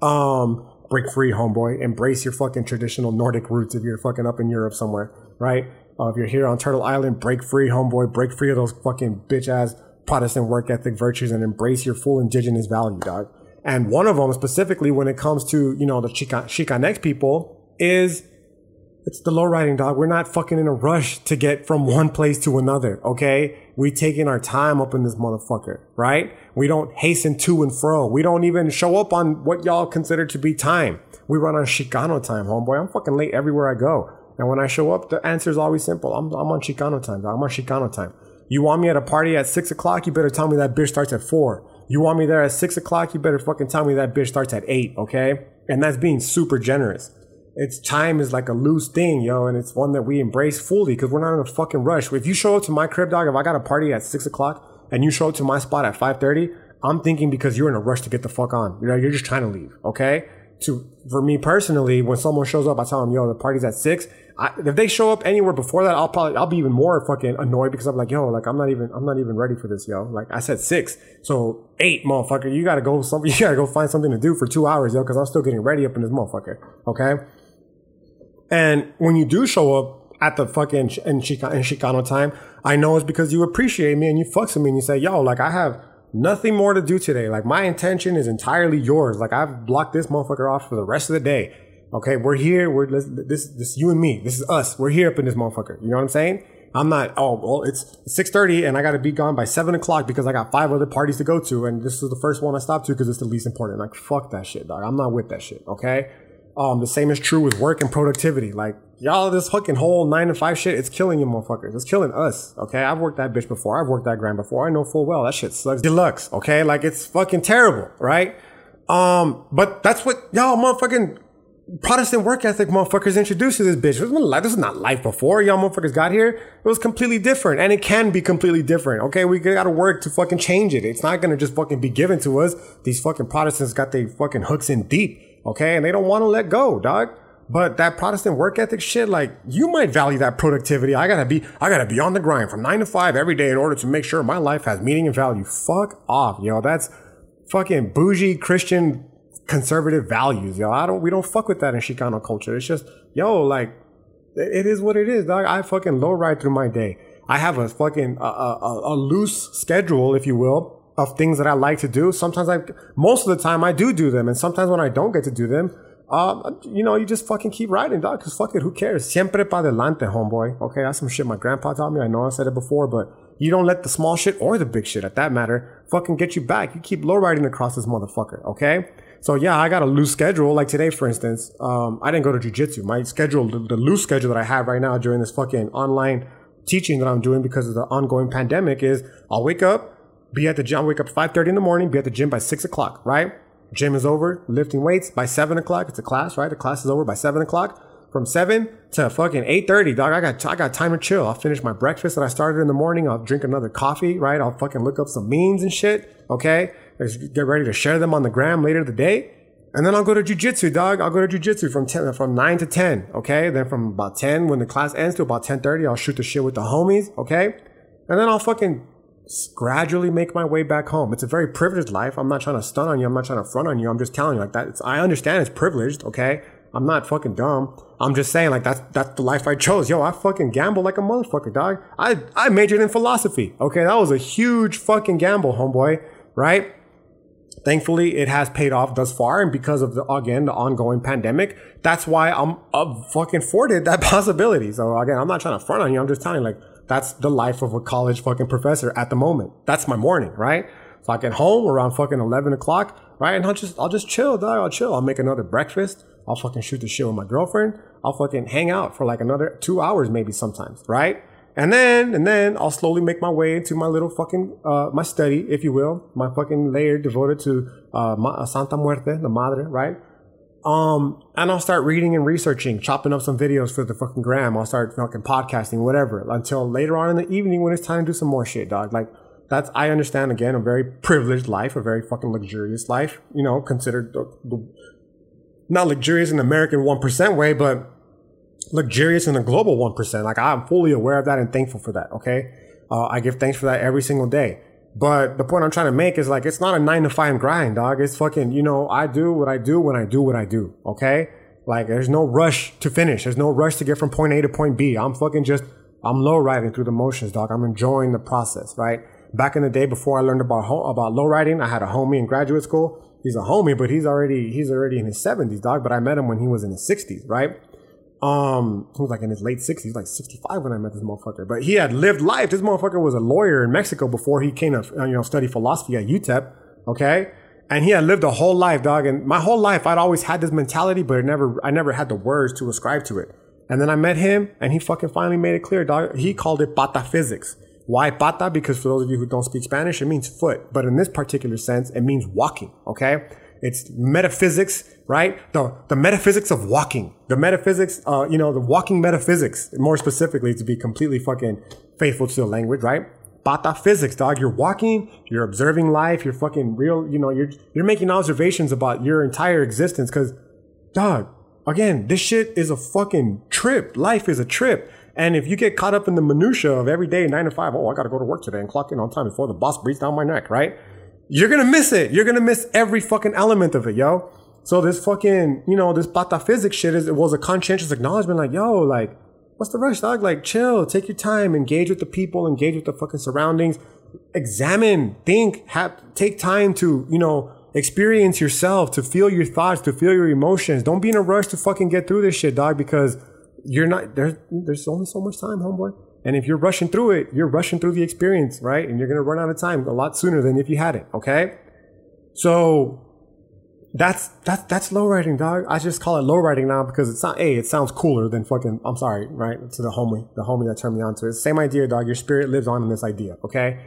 Um break free, homeboy. Embrace your fucking traditional Nordic roots if you're fucking up in Europe somewhere, right? Uh, if you're here on Turtle Island, break free, homeboy. Break free of those fucking bitch ass Protestant work ethic virtues and embrace your full indigenous value, dog. And one of them specifically when it comes to, you know, the Chica- Chicanx people is it's the low riding dog. We're not fucking in a rush to get from one place to another. Okay. We taking our time up in this motherfucker, right? We don't hasten to and fro. We don't even show up on what y'all consider to be time. We run on Chicano time, homeboy. I'm fucking late everywhere I go. And when I show up, the answer is always simple. I'm, I'm on Chicano time, dog. I'm on Chicano time. You want me at a party at six o'clock? You better tell me that bitch starts at four. You want me there at six o'clock? You better fucking tell me that bitch starts at eight, okay? And that's being super generous it's time is like a loose thing, yo, and it's one that we embrace fully because we're not in a fucking rush. If you show up to my crib, dog, if I got a party at six o'clock and you show up to my spot at five thirty, I'm thinking because you're in a rush to get the fuck on. You know, you're just trying to leave, okay? To for me personally, when someone shows up, I tell them, yo, the party's at six. I, if they show up anywhere before that, I'll probably I'll be even more fucking annoyed because I'm like, yo, like I'm not even I'm not even ready for this, yo. Like I said six, so eight, motherfucker. You gotta go something. [laughs] You gotta go find something to do for two hours, yo, because I'm still getting ready up in this motherfucker. Okay. And when you do show up at the fucking in, Chica, in Chicano time, I know it's because you appreciate me and you fucks with me and you say, yo, like I have nothing more to do today. Like my intention is entirely yours. Like I've blocked this motherfucker off for the rest of the day. Okay, we're here. We're this this you and me. This is us. We're here up in this motherfucker. You know what I'm saying? I'm not. Oh well, it's six thirty, and I got to be gone by seven o'clock because I got five other parties to go to, and this is the first one I stopped to because it's the least important. Like fuck that shit, dog. I'm not with that shit. Okay. Um, the same is true with work and productivity. Like, y'all, this fucking whole nine to five shit, it's killing you motherfuckers. It's killing us. Okay. I've worked that bitch before. I've worked that grind before. I know full well that shit sucks deluxe. Okay. Like, it's fucking terrible. Right. Um, but that's what y'all motherfucking Protestant work ethic motherfuckers introduced to this bitch. This is not life before y'all motherfuckers got here. It was completely different. And it can be completely different. Okay. We gotta work to fucking change it. It's not gonna just fucking be given to us. These fucking Protestants got their fucking hooks in deep. Okay. And they don't want to let go, dog. But that Protestant work ethic shit, like you might value that productivity. I gotta be, I gotta be on the grind from nine to five every day in order to make sure my life has meaning and value. Fuck off, yo. That's fucking bougie Christian conservative values, yo. I don't, we don't fuck with that in Chicano culture. It's just, yo, like, it is what it is, dog. I fucking low ride through my day. I have a fucking, a, a, a loose schedule, if you will, of things that I like to do. Sometimes I, most of the time I do do them. And sometimes when I don't get to do them, um, you know, you just fucking keep riding, dog. Cause fuck it, who cares? Siempre pa adelante, homeboy. Okay, that's some shit my grandpa taught me. I know I said it before, but you don't let the small shit or the big shit at that matter fucking get you back. You keep low riding across this motherfucker, okay? So yeah, I got a loose schedule. Like today, for instance, um, I didn't go to jujitsu. My schedule, the, the loose schedule that I have right now during this fucking online teaching that I'm doing because of the ongoing pandemic is I'll wake up, be at the gym, I'll wake up 5.30 in the morning, be at the gym by 6 o'clock, right? Gym is over, lifting weights by 7 o'clock. It's a class, right? The class is over by 7 o'clock. From 7 to fucking 8.30, dog, I got, I got time to chill. I'll finish my breakfast that I started in the morning. I'll drink another coffee, right? I'll fucking look up some memes and shit, okay? Get ready to share them on the gram later in the day. And then I'll go to jujitsu, dog. I'll go to jujitsu from 10, from 9 to 10, okay? Then from about 10, when the class ends to about 10.30, I'll shoot the shit with the homies, okay? And then I'll fucking gradually make my way back home. It's a very privileged life. I'm not trying to stun on you. I'm not trying to front on you. I'm just telling you like that. It's, I understand it's privileged. Okay. I'm not fucking dumb. I'm just saying like that's, that's the life I chose. Yo, I fucking gamble like a motherfucker, dog. I, I majored in philosophy. Okay. That was a huge fucking gamble, homeboy. Right. Thankfully, it has paid off thus far. And because of the, again, the ongoing pandemic, that's why I'm uh, fucking afforded that [laughs] possibility. So again, I'm not trying to front on you. I'm just telling you like, that's the life of a college fucking professor at the moment. That's my morning, right? So I get home around fucking 11 o'clock, right? And I'll just, I'll just chill, dog. I'll chill. I'll make another breakfast. I'll fucking shoot the shit with my girlfriend. I'll fucking hang out for like another two hours, maybe sometimes, right? And then, and then I'll slowly make my way into my little fucking, uh, my study, if you will, my fucking layer devoted to, uh, Santa Muerte, the Madre, right? Um, and I'll start reading and researching, chopping up some videos for the fucking gram. I'll start fucking podcasting, whatever, until later on in the evening when it's time to do some more shit, dog. Like, that's, I understand again, a very privileged life, a very fucking luxurious life, you know, considered the, the, not luxurious in the American 1% way, but luxurious in the global 1%. Like, I'm fully aware of that and thankful for that, okay? Uh, I give thanks for that every single day. But the point I'm trying to make is like, it's not a nine to five grind, dog. It's fucking, you know, I do what I do when I do what I do. Okay. Like there's no rush to finish. There's no rush to get from point A to point B. I'm fucking just, I'm low riding through the motions, dog. I'm enjoying the process, right? Back in the day before I learned about, about low riding, I had a homie in graduate school. He's a homie, but he's already, he's already in his seventies, dog. But I met him when he was in his sixties, right? Um, he was like in his late sixties, like sixty-five when I met this motherfucker. But he had lived life. This motherfucker was a lawyer in Mexico before he came to you know study philosophy at UTEP. Okay, and he had lived a whole life, dog. And my whole life, I'd always had this mentality, but it never, I never had the words to ascribe to it. And then I met him, and he fucking finally made it clear, dog. He called it pata physics. Why pata? Because for those of you who don't speak Spanish, it means foot. But in this particular sense, it means walking. Okay. It's metaphysics, right? The, the metaphysics of walking. The metaphysics, uh, you know, the walking metaphysics, more specifically to be completely fucking faithful to the language, right? Pata physics, dog. You're walking, you're observing life, you're fucking real, you know, you're, you're making observations about your entire existence. Cause, dog, again, this shit is a fucking trip. Life is a trip. And if you get caught up in the minutia of every day, nine to five, oh, I gotta go to work today and clock in on time before the boss breathes down my neck, right? You're gonna miss it. You're gonna miss every fucking element of it, yo. So this fucking, you know, this pataphysics shit is it was a conscientious acknowledgement, like, yo, like, what's the rush, dog? Like, chill, take your time, engage with the people, engage with the fucking surroundings, examine, think, have take time to, you know, experience yourself, to feel your thoughts, to feel your emotions. Don't be in a rush to fucking get through this shit, dog, because you're not there's there's only so much time, homeboy. And if you're rushing through it, you're rushing through the experience, right? And you're going to run out of time a lot sooner than if you had it. Okay. So that's, that's, that's low riding, dog. I just call it low riding now because it's not, A, it sounds cooler than fucking, I'm sorry, right? To the homie, the homie that turned me on to it. Same idea, dog. Your spirit lives on in this idea. Okay.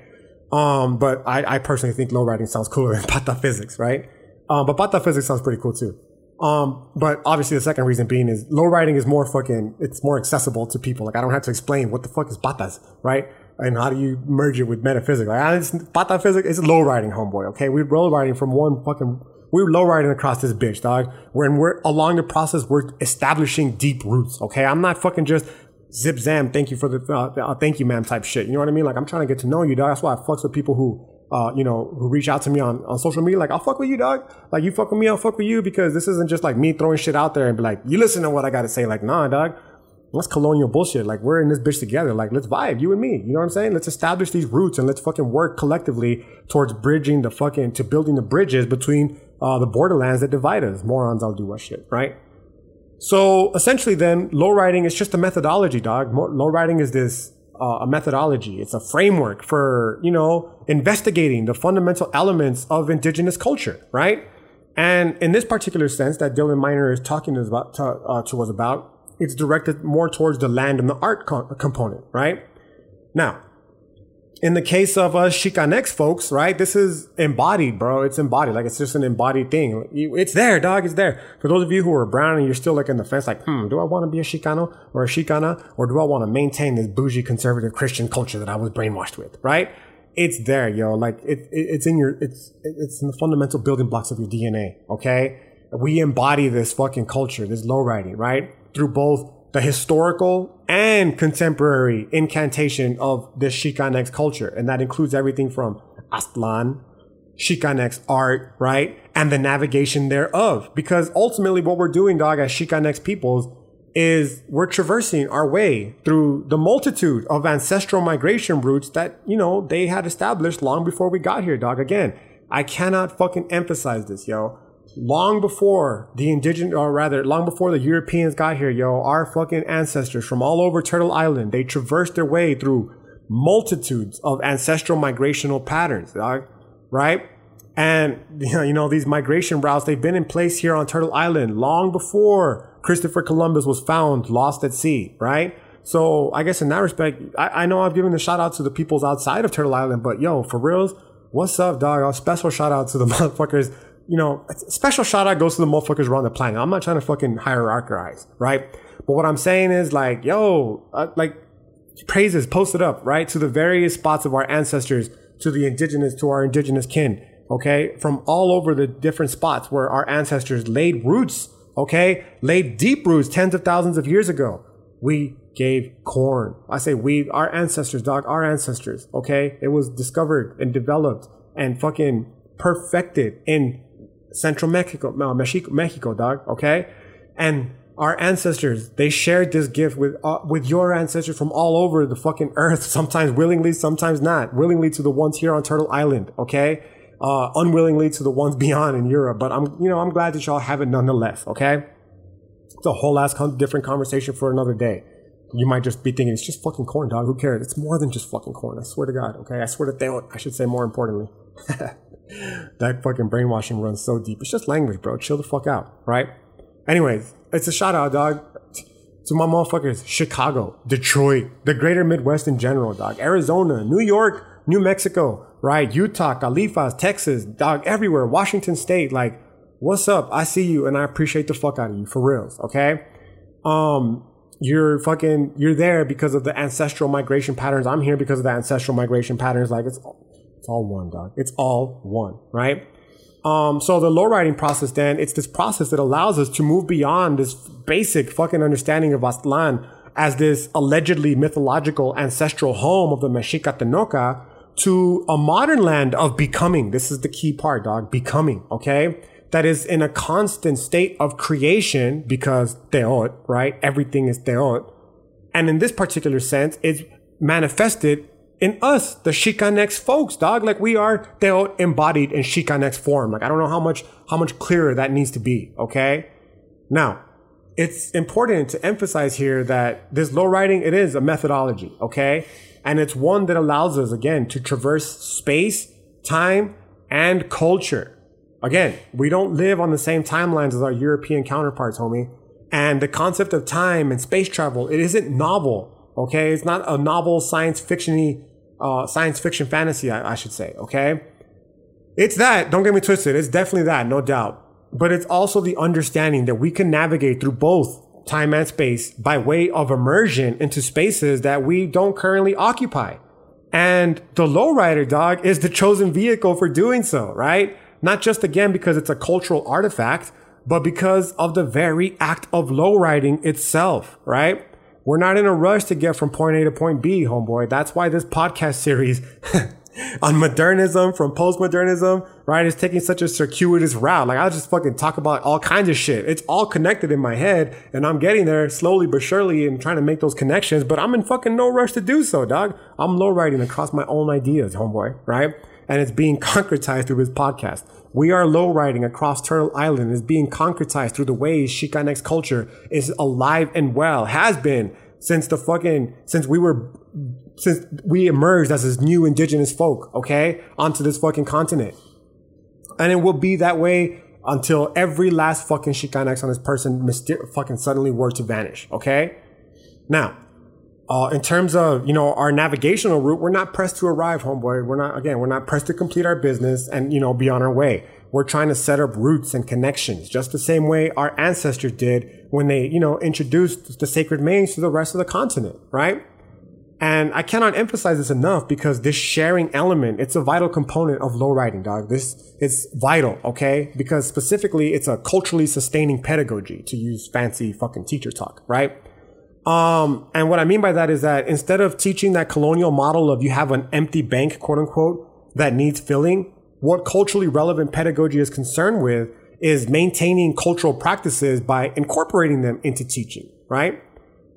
Um, but I, I personally think low riding sounds cooler [laughs] than pata physics, right? Um, but pata physics sounds pretty cool too. Um, but obviously the second reason being is low riding is more fucking, it's more accessible to people. Like I don't have to explain what the fuck is patas, right? And how do you merge it with metaphysics? Like, it's, pata physics is low riding, homeboy. Okay. We're low riding from one fucking, we're low riding across this bitch, dog. When we're along the process, we're establishing deep roots. Okay. I'm not fucking just zip zam. Thank you for the, uh, uh, thank you, ma'am type shit. You know what I mean? Like I'm trying to get to know you, dog. That's why I fucks with people who uh, you know, who reach out to me on, on social media, like, I'll fuck with you, dog. Like, you fuck with me, I'll fuck with you because this isn't just like me throwing shit out there and be like, you listen to what I gotta say. Like, nah, dog. That's colonial bullshit. Like, we're in this bitch together. Like, let's vibe, you and me. You know what I'm saying? Let's establish these roots and let's fucking work collectively towards bridging the fucking, to building the bridges between, uh, the borderlands that divide us. Morons, I'll do what shit, right? So essentially then, low riding is just a methodology, dog. Low riding is this a methodology. It's a framework for, you know, investigating the fundamental elements of indigenous culture, right? And in this particular sense that Dylan Miner is talking to, us about, to, uh, to us about, it's directed more towards the land and the art co- component, right? Now, in the case of us Chicanx folks, right? This is embodied, bro. It's embodied. Like it's just an embodied thing. It's there, dog. It's there. For those of you who are brown and you're still like in the fence, like, hmm, do I want to be a Chicano or a Chicana? Or do I want to maintain this bougie conservative Christian culture that I was brainwashed with, right? It's there, yo. Like it, it it's in your, it's, it's in the fundamental building blocks of your DNA. Okay. We embody this fucking culture, this lowriding, right? Through both the historical and contemporary incantation of this Chicanx culture. And that includes everything from Aztlan, Chicanx art, right? And the navigation thereof. Because ultimately what we're doing, dog, as Chicanx peoples is we're traversing our way through the multitude of ancestral migration routes that, you know, they had established long before we got here, dog. Again, I cannot fucking emphasize this, yo long before the indigenous, or rather, long before the Europeans got here, yo, our fucking ancestors from all over Turtle Island, they traversed their way through multitudes of ancestral migrational patterns, dog, right? And, [laughs] you know, these migration routes, they've been in place here on Turtle Island long before Christopher Columbus was found lost at sea, right? So I guess in that respect, I, I know I've given a shout out to the peoples outside of Turtle Island, but yo, for reals, what's up, dog? A special shout out to the [laughs] motherfuckers you know, special shout out goes to the motherfuckers around the planet. I'm not trying to fucking hierarchize, right? But what I'm saying is like, yo, uh, like praises, post it up, right? To the various spots of our ancestors, to the indigenous, to our indigenous kin, okay? From all over the different spots where our ancestors laid roots, okay? Laid deep roots tens of thousands of years ago. We gave corn. I say we, our ancestors, dog, our ancestors, okay? It was discovered and developed and fucking perfected in Central Mexico, no, Mexico, Mexico, dog. Okay, and our ancestors they shared this gift with uh, with your ancestors from all over the fucking earth. [laughs] Sometimes willingly, sometimes not. Willingly to the ones here on Turtle Island. Okay, uh, unwillingly to the ones [laughs] beyond in Europe. But I'm you know I'm glad that y'all have it nonetheless. Okay, it's a whole ass different conversation for another day. You might just be thinking it's just fucking corn, dog. Who cares? It's more than just fucking corn. I swear to God. Okay, I swear to God. I should say more importantly. [laughs] that fucking brainwashing runs so deep. It's just language, bro. Chill the fuck out, right? Anyways, it's a shout out, dog, to my motherfuckers. Chicago, Detroit, the greater Midwest in general, dog. Arizona, New York, New Mexico, right? Utah, Califas, Texas, dog, everywhere. Washington State, like, what's up? I see you and I appreciate the fuck out of you, for reals, okay? Um, you're fucking, you're there because of the ancestral migration patterns. I'm here because of the ancestral migration patterns. Like, it's it's all one, dog. It's all one, right? Um, so the low riding process, then, it's this process that allows us to move beyond this basic fucking understanding of Aztlan as this allegedly mythological ancestral home of the Mexica Tenochca to a modern land of becoming. This is the key part, dog. Becoming, okay? That is in a constant state of creation because teotl, right? Everything is teotl. And in this particular sense, it's manifested in us, the Chicanx folks, dog. Like we are, they're embodied in Chicanx form. Like I don't know how much, how much clearer that needs to be. Okay. Now, it's important to emphasize here that this low riding, it is a methodology. Okay. And it's one that allows us again to traverse space, time, and culture. Again, we don't live on the same timelines as our European counterparts, homie. And the concept of time and space travel, it isn't novel. Okay. It's not a novel science fictiony uh, science fiction fantasy, I, I should say. Okay. It's that. Don't get me twisted. It's definitely that, no doubt. But it's also the understanding that we can navigate through both time and space by way of immersion into spaces that we don't currently occupy. And the lowrider dog is the chosen vehicle for doing so, right? Not just again because it's a cultural artifact, but because of the very act of lowriding itself, right? We're not in a rush to get from point A to point B, homeboy. That's why this podcast series [laughs] on modernism from postmodernism, right, is taking such a circuitous route. Like I'll just fucking talk about all kinds of shit. It's all connected in my head, and I'm getting there slowly but surely and trying to make those connections. But I'm in fucking no rush to do so, dog. I'm low riding across my own ideas, homeboy, right? And it's being concretized through this podcast. We are low riding across Turtle Island is being concretized through the ways Chicanx culture is alive and well, has been since the fucking, since we were since we emerged as this new indigenous folk, okay, onto this fucking continent. And it will be that way until every last fucking Chicanx on this person fucking suddenly were to vanish, okay? Now, uh, in terms of you know our navigational route, we're not pressed to arrive, homeboy. We're not again. We're not pressed to complete our business and you know be on our way. We're trying to set up roots and connections, just the same way our ancestors did when they you know introduced the sacred mange to the rest of the continent, right? And I cannot emphasize this enough because this sharing element, it's a vital component of low riding, dog. This is vital, okay? Because specifically, it's a culturally sustaining pedagogy to use fancy fucking teacher talk, right? Um, and what I mean by that is that instead of teaching that colonial model of you have an empty bank, quote unquote, that needs filling, what culturally relevant pedagogy is concerned with is maintaining cultural practices by incorporating them into teaching, right?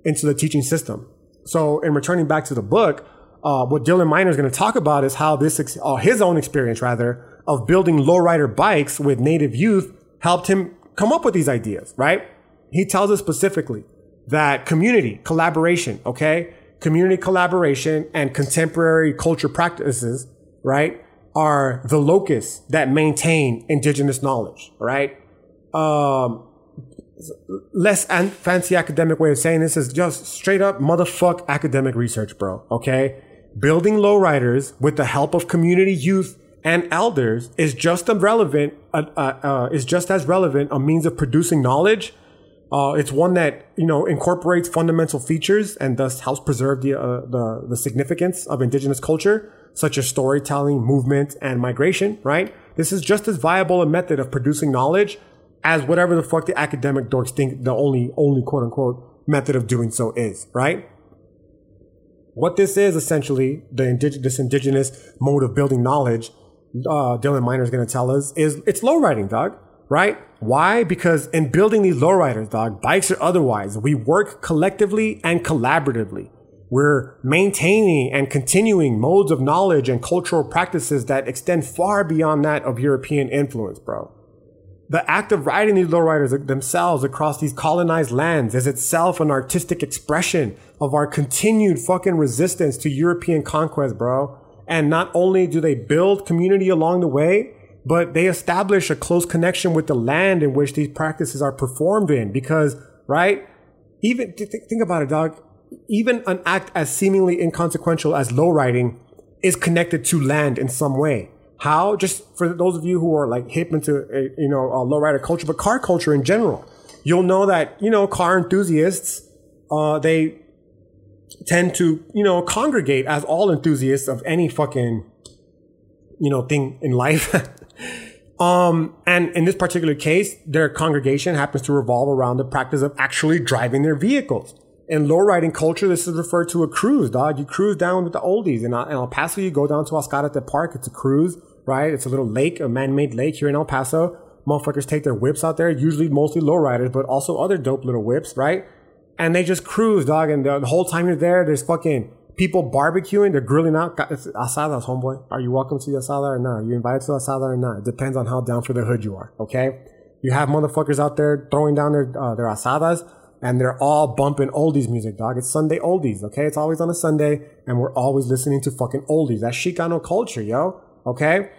Into the teaching system. So in returning back to the book, uh, what Dylan Miner is going to talk about is how this, ex- uh, his own experience rather, of building lowrider bikes with native youth helped him come up with these ideas, right? He tells us specifically that community collaboration, okay? Community collaboration and contemporary culture practices, right, are the locus that maintain indigenous knowledge, right? Um, less fancy academic way of saying this is just straight up motherfuck academic research, bro. Okay. Building lowriders with the help of community youth and elders is just relevant, uh, uh, uh, is just as relevant a means of producing knowledge uh, it's one that you know incorporates fundamental features and thus helps preserve the, uh, the the significance of indigenous culture, such as storytelling, movement, and migration. Right. This is just as viable a method of producing knowledge as whatever the fuck the academic dorks think the only only quote unquote method of doing so is. Right. What this is essentially the indig- this indigenous mode of building knowledge. Uh, Dylan Miner is going to tell us is it's low riding, dog right? Why? Because in building these lowriders, dog, bikes or otherwise, we work collectively and collaboratively. We're maintaining and continuing modes of knowledge and cultural practices that extend far beyond that of European influence, bro. The act of riding these lowriders themselves across these colonized lands is itself an artistic expression of our continued fucking resistance to European conquest, bro. And not only do they build community along the way, but they establish a close connection with the land in which these practices are performed in because, right? Even think about it, dog. Even an act as seemingly inconsequential as low riding is connected to land in some way. How? Just for those of you who are like hip into, a, you know, a low rider culture, but car culture in general, you'll know that, you know, car enthusiasts, uh, they tend to, you know, congregate as all enthusiasts of any fucking, you know, thing in life. [laughs] Um, and in this particular case, their congregation happens to revolve around the practice of actually driving their vehicles. In low riding culture, this is referred to a cruise, dog. You cruise down with the oldies. In, in El Paso, you go down to Ascarate Park. It's a cruise, right? It's a little lake, a man-made lake here in El Paso. Motherfuckers take their whips out there, usually mostly low riders, but also other dope little whips, right? And they just cruise, dog. And the, the whole time you're there, there's fucking people barbecuing, they're grilling out. Asadas, homeboy. Are you welcome to the asada or not? Are you invited to the asada or not? It depends on how down for the hood you are. Okay. You have motherfuckers out there throwing down their uh, their asadas, and they're all bumping oldies music, dog. It's Sunday oldies. Okay. It's always on a Sunday, and we're always listening to fucking oldies. That's Chicano culture, yo. Okay.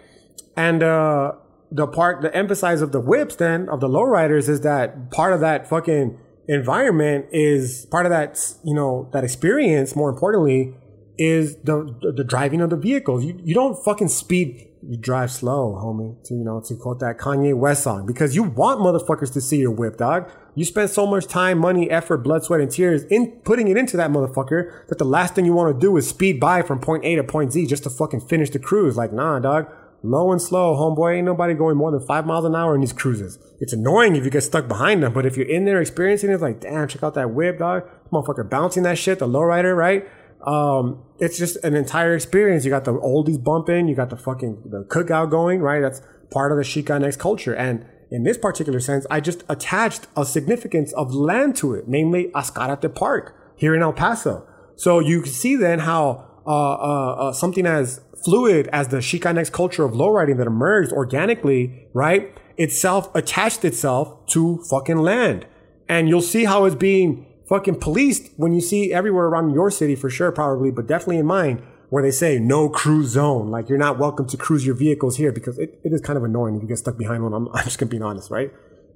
And uh, the part, the emphasis of the whips, then of the lowriders, is that part of that fucking environment is part of that, you know, that experience, more importantly, is the, the, the driving of the vehicles. You, you don't fucking speed, you drive slow, homie, to, you know, to quote that Kanye West song, because you want motherfuckers to see your whip, dog. You spend so much time, money, effort, blood, sweat, and tears in putting it into that motherfucker that the last thing you want to do is speed by from point A to point Z just to fucking finish the cruise. Like, nah, dog low and slow, homeboy. Ain't nobody going more than five miles an hour in these cruises. It's annoying if you get stuck behind them, but if you're in there experiencing it, it's like, damn, check out that whip, dog. Motherfucker bouncing that shit, the lowrider, right? Um, it's just an entire experience. You got the oldies bumping, you got the fucking the cookout going, right? That's part of the Chicanx culture. And in this particular sense, I just attached a significance of land to it, namely Ascarate Park here in El Paso. So you can see then how uh, uh, uh, something as fluid as the Chicanx culture of lowriding that emerged organically, right? Itself attached itself to fucking land. And you'll see how it's being fucking policed when you see everywhere around your city for sure, probably, but definitely in mine, where they say no cruise zone. Like you're not welcome to cruise your vehicles here because it, it is kind of annoying if you get stuck behind one. I'm, [laughs] I'm just gonna be honest, right?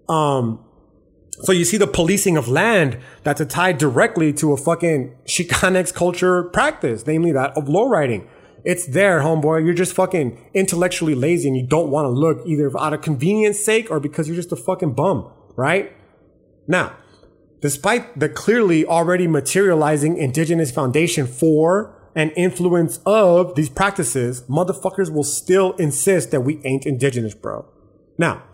Um, so you see the policing of land that's tied directly to a fucking Chicanx culture practice, namely that of lowriding. It's there, homeboy. You're just fucking intellectually lazy and you don't want to look either out of convenience sake or because you're just a fucking bum, right? Now, despite the clearly already materializing indigenous foundation for and influence of these practices, motherfuckers will still insist that we ain't indigenous, bro. Now,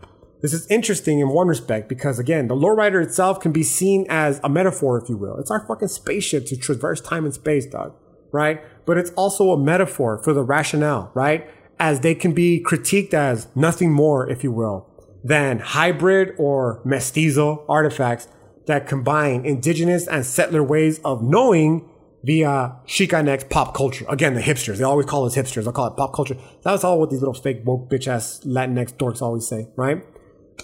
this is interesting in one respect because again, the lowrider itself can be seen as a metaphor, if you will. It's our fucking spaceship to traverse time and space, dog. Right? But it's also a metaphor for the rationale, right? As they can be critiqued as nothing more, if you will, than hybrid or mestizo artifacts that combine indigenous and settler ways of knowing via Chicanx pop culture. Again, the hipsters. They always call us hipsters. They'll call it pop culture. That's all what these little fake woke bitch ass Latinx dorks always say, right?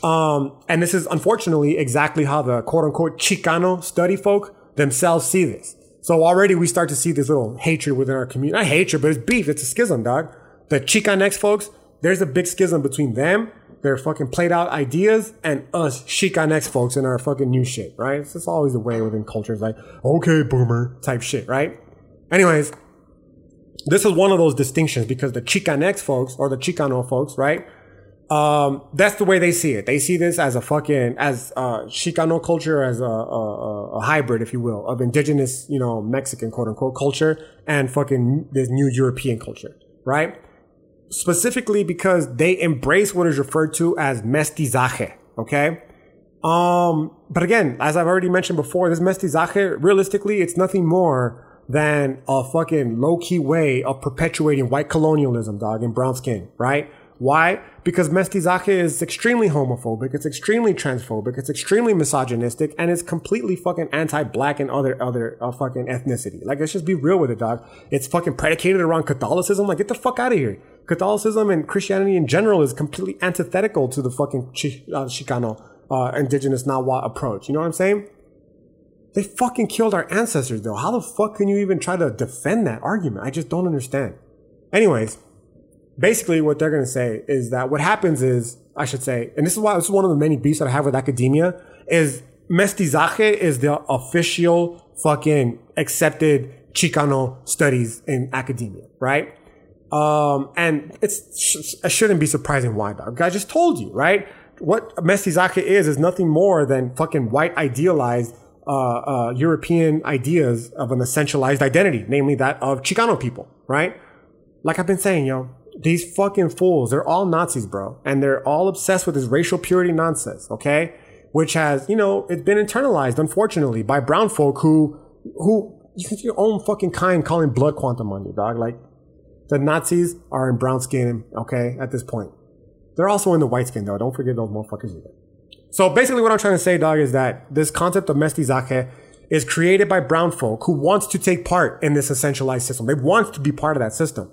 Um, and this is unfortunately exactly how the quote unquote Chicano study folk themselves see this. So already we start to see this little hatred within our community. Not hatred, but it's beef. It's a schism, dog. The Chicanx folks, there's a big schism between them, their fucking played out ideas, and us Chicanx folks in our fucking new shit, right? It's just always the way within cultures like, okay, boomer type shit, right? Anyways, this is one of those distinctions because the Chicanx folks or the Chicano folks, right? Um, that's the way they see it. They see this as a fucking as uh, Chicano culture as a, a, a, hybrid, if you will, of indigenous, you know, Mexican quote unquote culture and fucking this new European culture, right? Specifically because they embrace what is referred to as mestizaje. Okay. Um, but again, as I've already mentioned before, this mestizaje, realistically, it's nothing more than a fucking low key way of perpetuating white colonialism, dog, and brown skin, right? Why? Because mestizaje is extremely homophobic, it's extremely transphobic, it's extremely misogynistic, and it's completely fucking anti-black and other other uh, fucking ethnicity. Like, let's just be real with it, dog. It's fucking predicated around Catholicism. Like, get the fuck out of here. Catholicism and Christianity in general is completely antithetical to the fucking Ch- uh, Chicano, uh, indigenous Nahua approach. You know what I'm saying? They fucking killed our ancestors, though. How the fuck can you even try to defend that argument? I just don't understand. Anyways, basically what they're going to say is that what happens is, I should say, and this is why this is one of the many beefs that I have with academia is mestizaje is the official fucking accepted Chicano studies in academia, right? Um, and it's, it shouldn't be surprising why, dog. I just told you, right? What mestizaje is, is nothing more than fucking white idealized, uh, uh, European ideas of an essentialized identity, namely that of Chicano people, right? Like I've been saying, yo, these fucking fools, they're all Nazis, bro. And they're all obsessed with this racial purity nonsense, okay? Which has, you know, it's been internalized, unfortunately, by brown folk who, who, your own fucking kind calling blood quantum on you, dog. Like, the Nazis are in brown skin, okay, at this point. They're also in the white skin, though. Don't forget those motherfuckers either. So basically what I'm trying to say, dog, is that this concept of mestizaje is created by brown folk who wants to take part in this essentialized system. They want to be part of that system.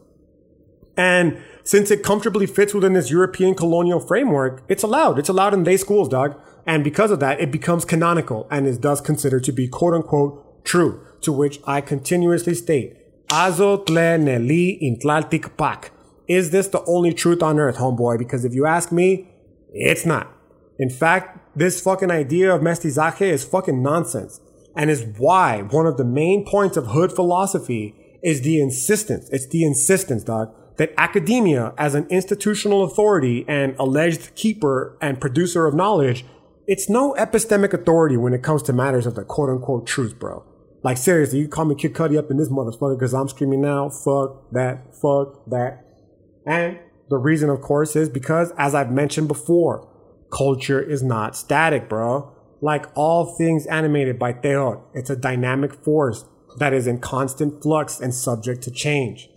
And since it comfortably fits within this European colonial framework, it's allowed. It's allowed in day schools, dog. And because of that, it becomes canonical and is thus considered to be quote unquote true, to which I continuously state, Azo tle nelli in tlalticpac. Is this the only truth on earth, homeboy? Because if you ask me, it's not. In fact, this fucking idea of mestizaje is fucking nonsense and is why one of the main points of hood philosophy is the insistence. It's the insistence, dog, that academia, as an institutional authority and alleged keeper and producer of knowledge, it's no epistemic authority when it comes to matters of the quote unquote truth, bro. Like seriously, you call me Kid Cudi up in this motherfucker because I'm screaming now, fuck that, fuck that. And the reason, of course, is because, as I've mentioned before, culture is not static, bro. Like all things animated by Teotl, it's a dynamic force that is in constant flux and subject to change.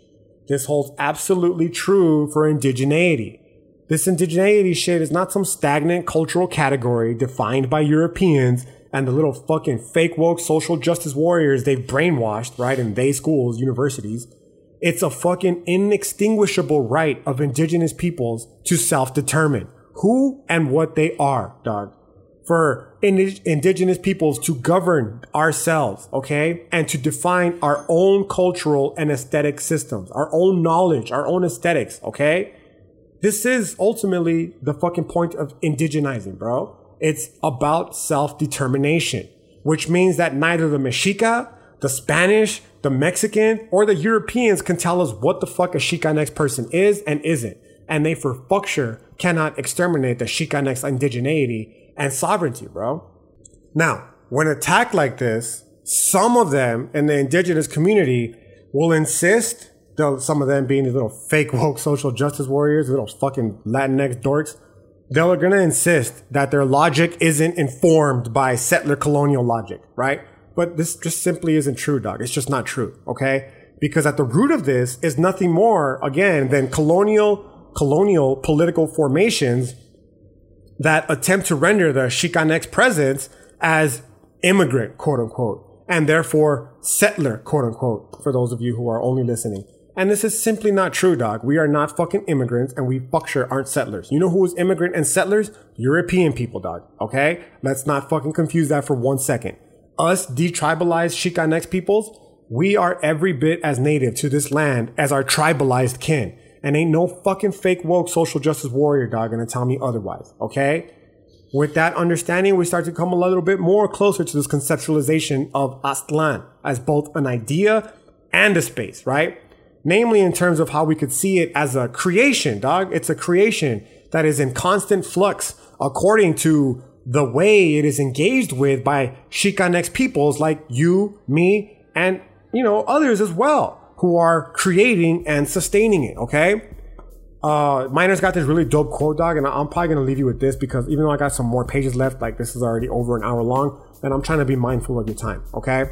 This holds absolutely true for indigeneity. This indigeneity shit is not some stagnant cultural category defined by Europeans and the little fucking fake woke social justice warriors they've brainwashed, right, in they schools, universities. It's a fucking inextinguishable right of indigenous peoples to self-determine who and what they are, dog. For indigenous peoples to govern ourselves, okay? And to define our own cultural and aesthetic systems, our own knowledge, our own aesthetics, okay? This is ultimately the fucking point of indigenizing, bro. It's about self-determination, which means that neither the Mexica, the Spanish, the Mexican, or the Europeans can tell us what the fuck a Chicanx person is and isn't. And they for fuck sure cannot exterminate the Chicanx indigeneity and sovereignty, bro. Now, when attacked like this, some of them in the indigenous community will insist, though some of them being these little fake [laughs] woke social justice warriors, little fucking Latinx dorks, they're gonna insist that their logic isn't informed by settler colonial logic, right? But this just simply isn't true, dog. It's just not true, okay? Because at the root of this is nothing more, again, than colonial, colonial political formations that attempt to render the Chicanx presence as immigrant, quote unquote, and therefore settler, quote unquote, for those of you who are only listening. And this is simply not true, dog. We are not fucking immigrants and we fuck sure aren't settlers. You know who is immigrant and settlers? European people, dog. Okay? Let's not fucking confuse that for one second. Us detribalized Chicanx peoples, we are every bit as native to this land as our tribalized kin. And ain't no fucking fake woke social justice warrior dog gonna tell me otherwise. Okay? With that understanding, we start to come a little bit more closer to this conceptualization of Aztlan as both an idea and a space, right? Namely, in terms of how we could see it as a creation, dog. It's a creation that is in constant flux according to the way it is engaged with by Chicanx peoples like you, me, and, you know, others as well who are creating and sustaining it. Okay. Uh, Miner's got this really dope quote, dog, and I'm probably gonna leave you with this because even though I got some more pages left, like this is already over an hour long, and I'm trying to be mindful of your time. Okay.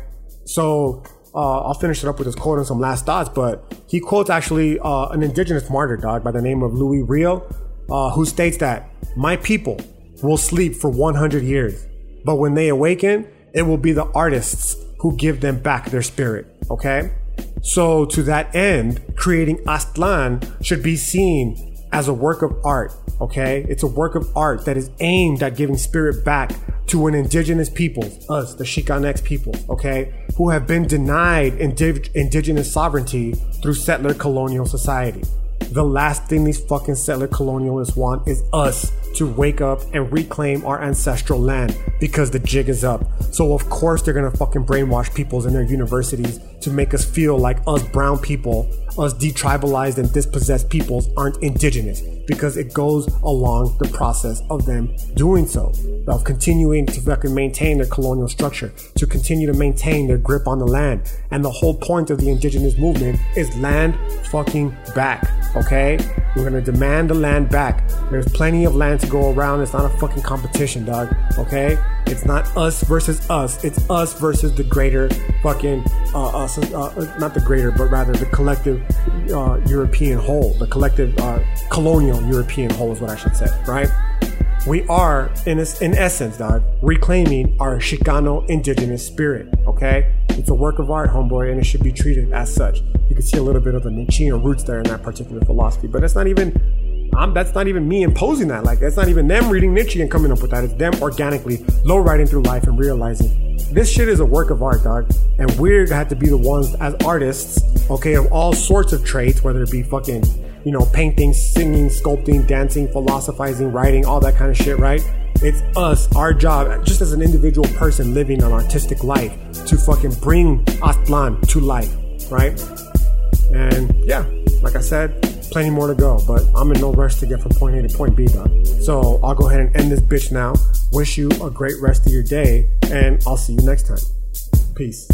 So uh, I'll finish it up with this quote and some last thoughts. But he quotes actually uh, an indigenous martyr dog by the name of Louis Riel, uh, who states that my people will sleep for 100 years, but when they awaken, it will be the artists who give them back their spirit. Okay. So, to that end, creating Aztlan should be seen as a work of art, okay? It's a work of art that is aimed at giving spirit back to an indigenous people, us, the Chicanx people, okay? Who have been denied indi- indigenous sovereignty through settler colonial society. The last thing these fucking settler colonialists want is us to wake up and reclaim our ancestral land because the jig is up. So of course they're gonna fucking brainwash peoples in their universities to make us feel like us brown people, us detribalized and dispossessed peoples aren't indigenous because it goes along the process of them doing so, of continuing to fucking maintain their colonial structure, to continue to maintain their grip on the land. And the whole point of the indigenous movement is land fucking back, okay? We're gonna demand the land back. There's plenty of land to go around. It's not a fucking competition, dog, okay? It's not us versus us. It's us versus the greater fucking, uh, us, uh, not the greater, but rather the collective uh, European whole, the collective uh, colonial European whole is what I should say, right? We are, in, in essence, dog, reclaiming our Chicano indigenous spirit, okay? It's a work of art, homeboy, and it should be treated as such. You can see a little bit of the Nietzschean roots there in that particular philosophy, but it's not even, I'm, that's not even me imposing that. Like, that's not even them reading Nietzsche and coming up with that. It's them organically low riding through life and realizing this shit is a work of art, dog. And we're gonna have to be the ones as artists, okay, of all sorts of traits, whether it be fucking you know, painting, singing, sculpting, dancing, philosophizing, writing, all that kind of shit, right? It's us, our job, just as an individual person living an artistic life, to fucking bring Aztlan to life, right? And yeah, like I said, plenty more to go, but I'm in no rush to get from point A to point B, done. So I'll go ahead and end this bitch now. Wish you a great rest of your day, and I'll see you next time. Peace.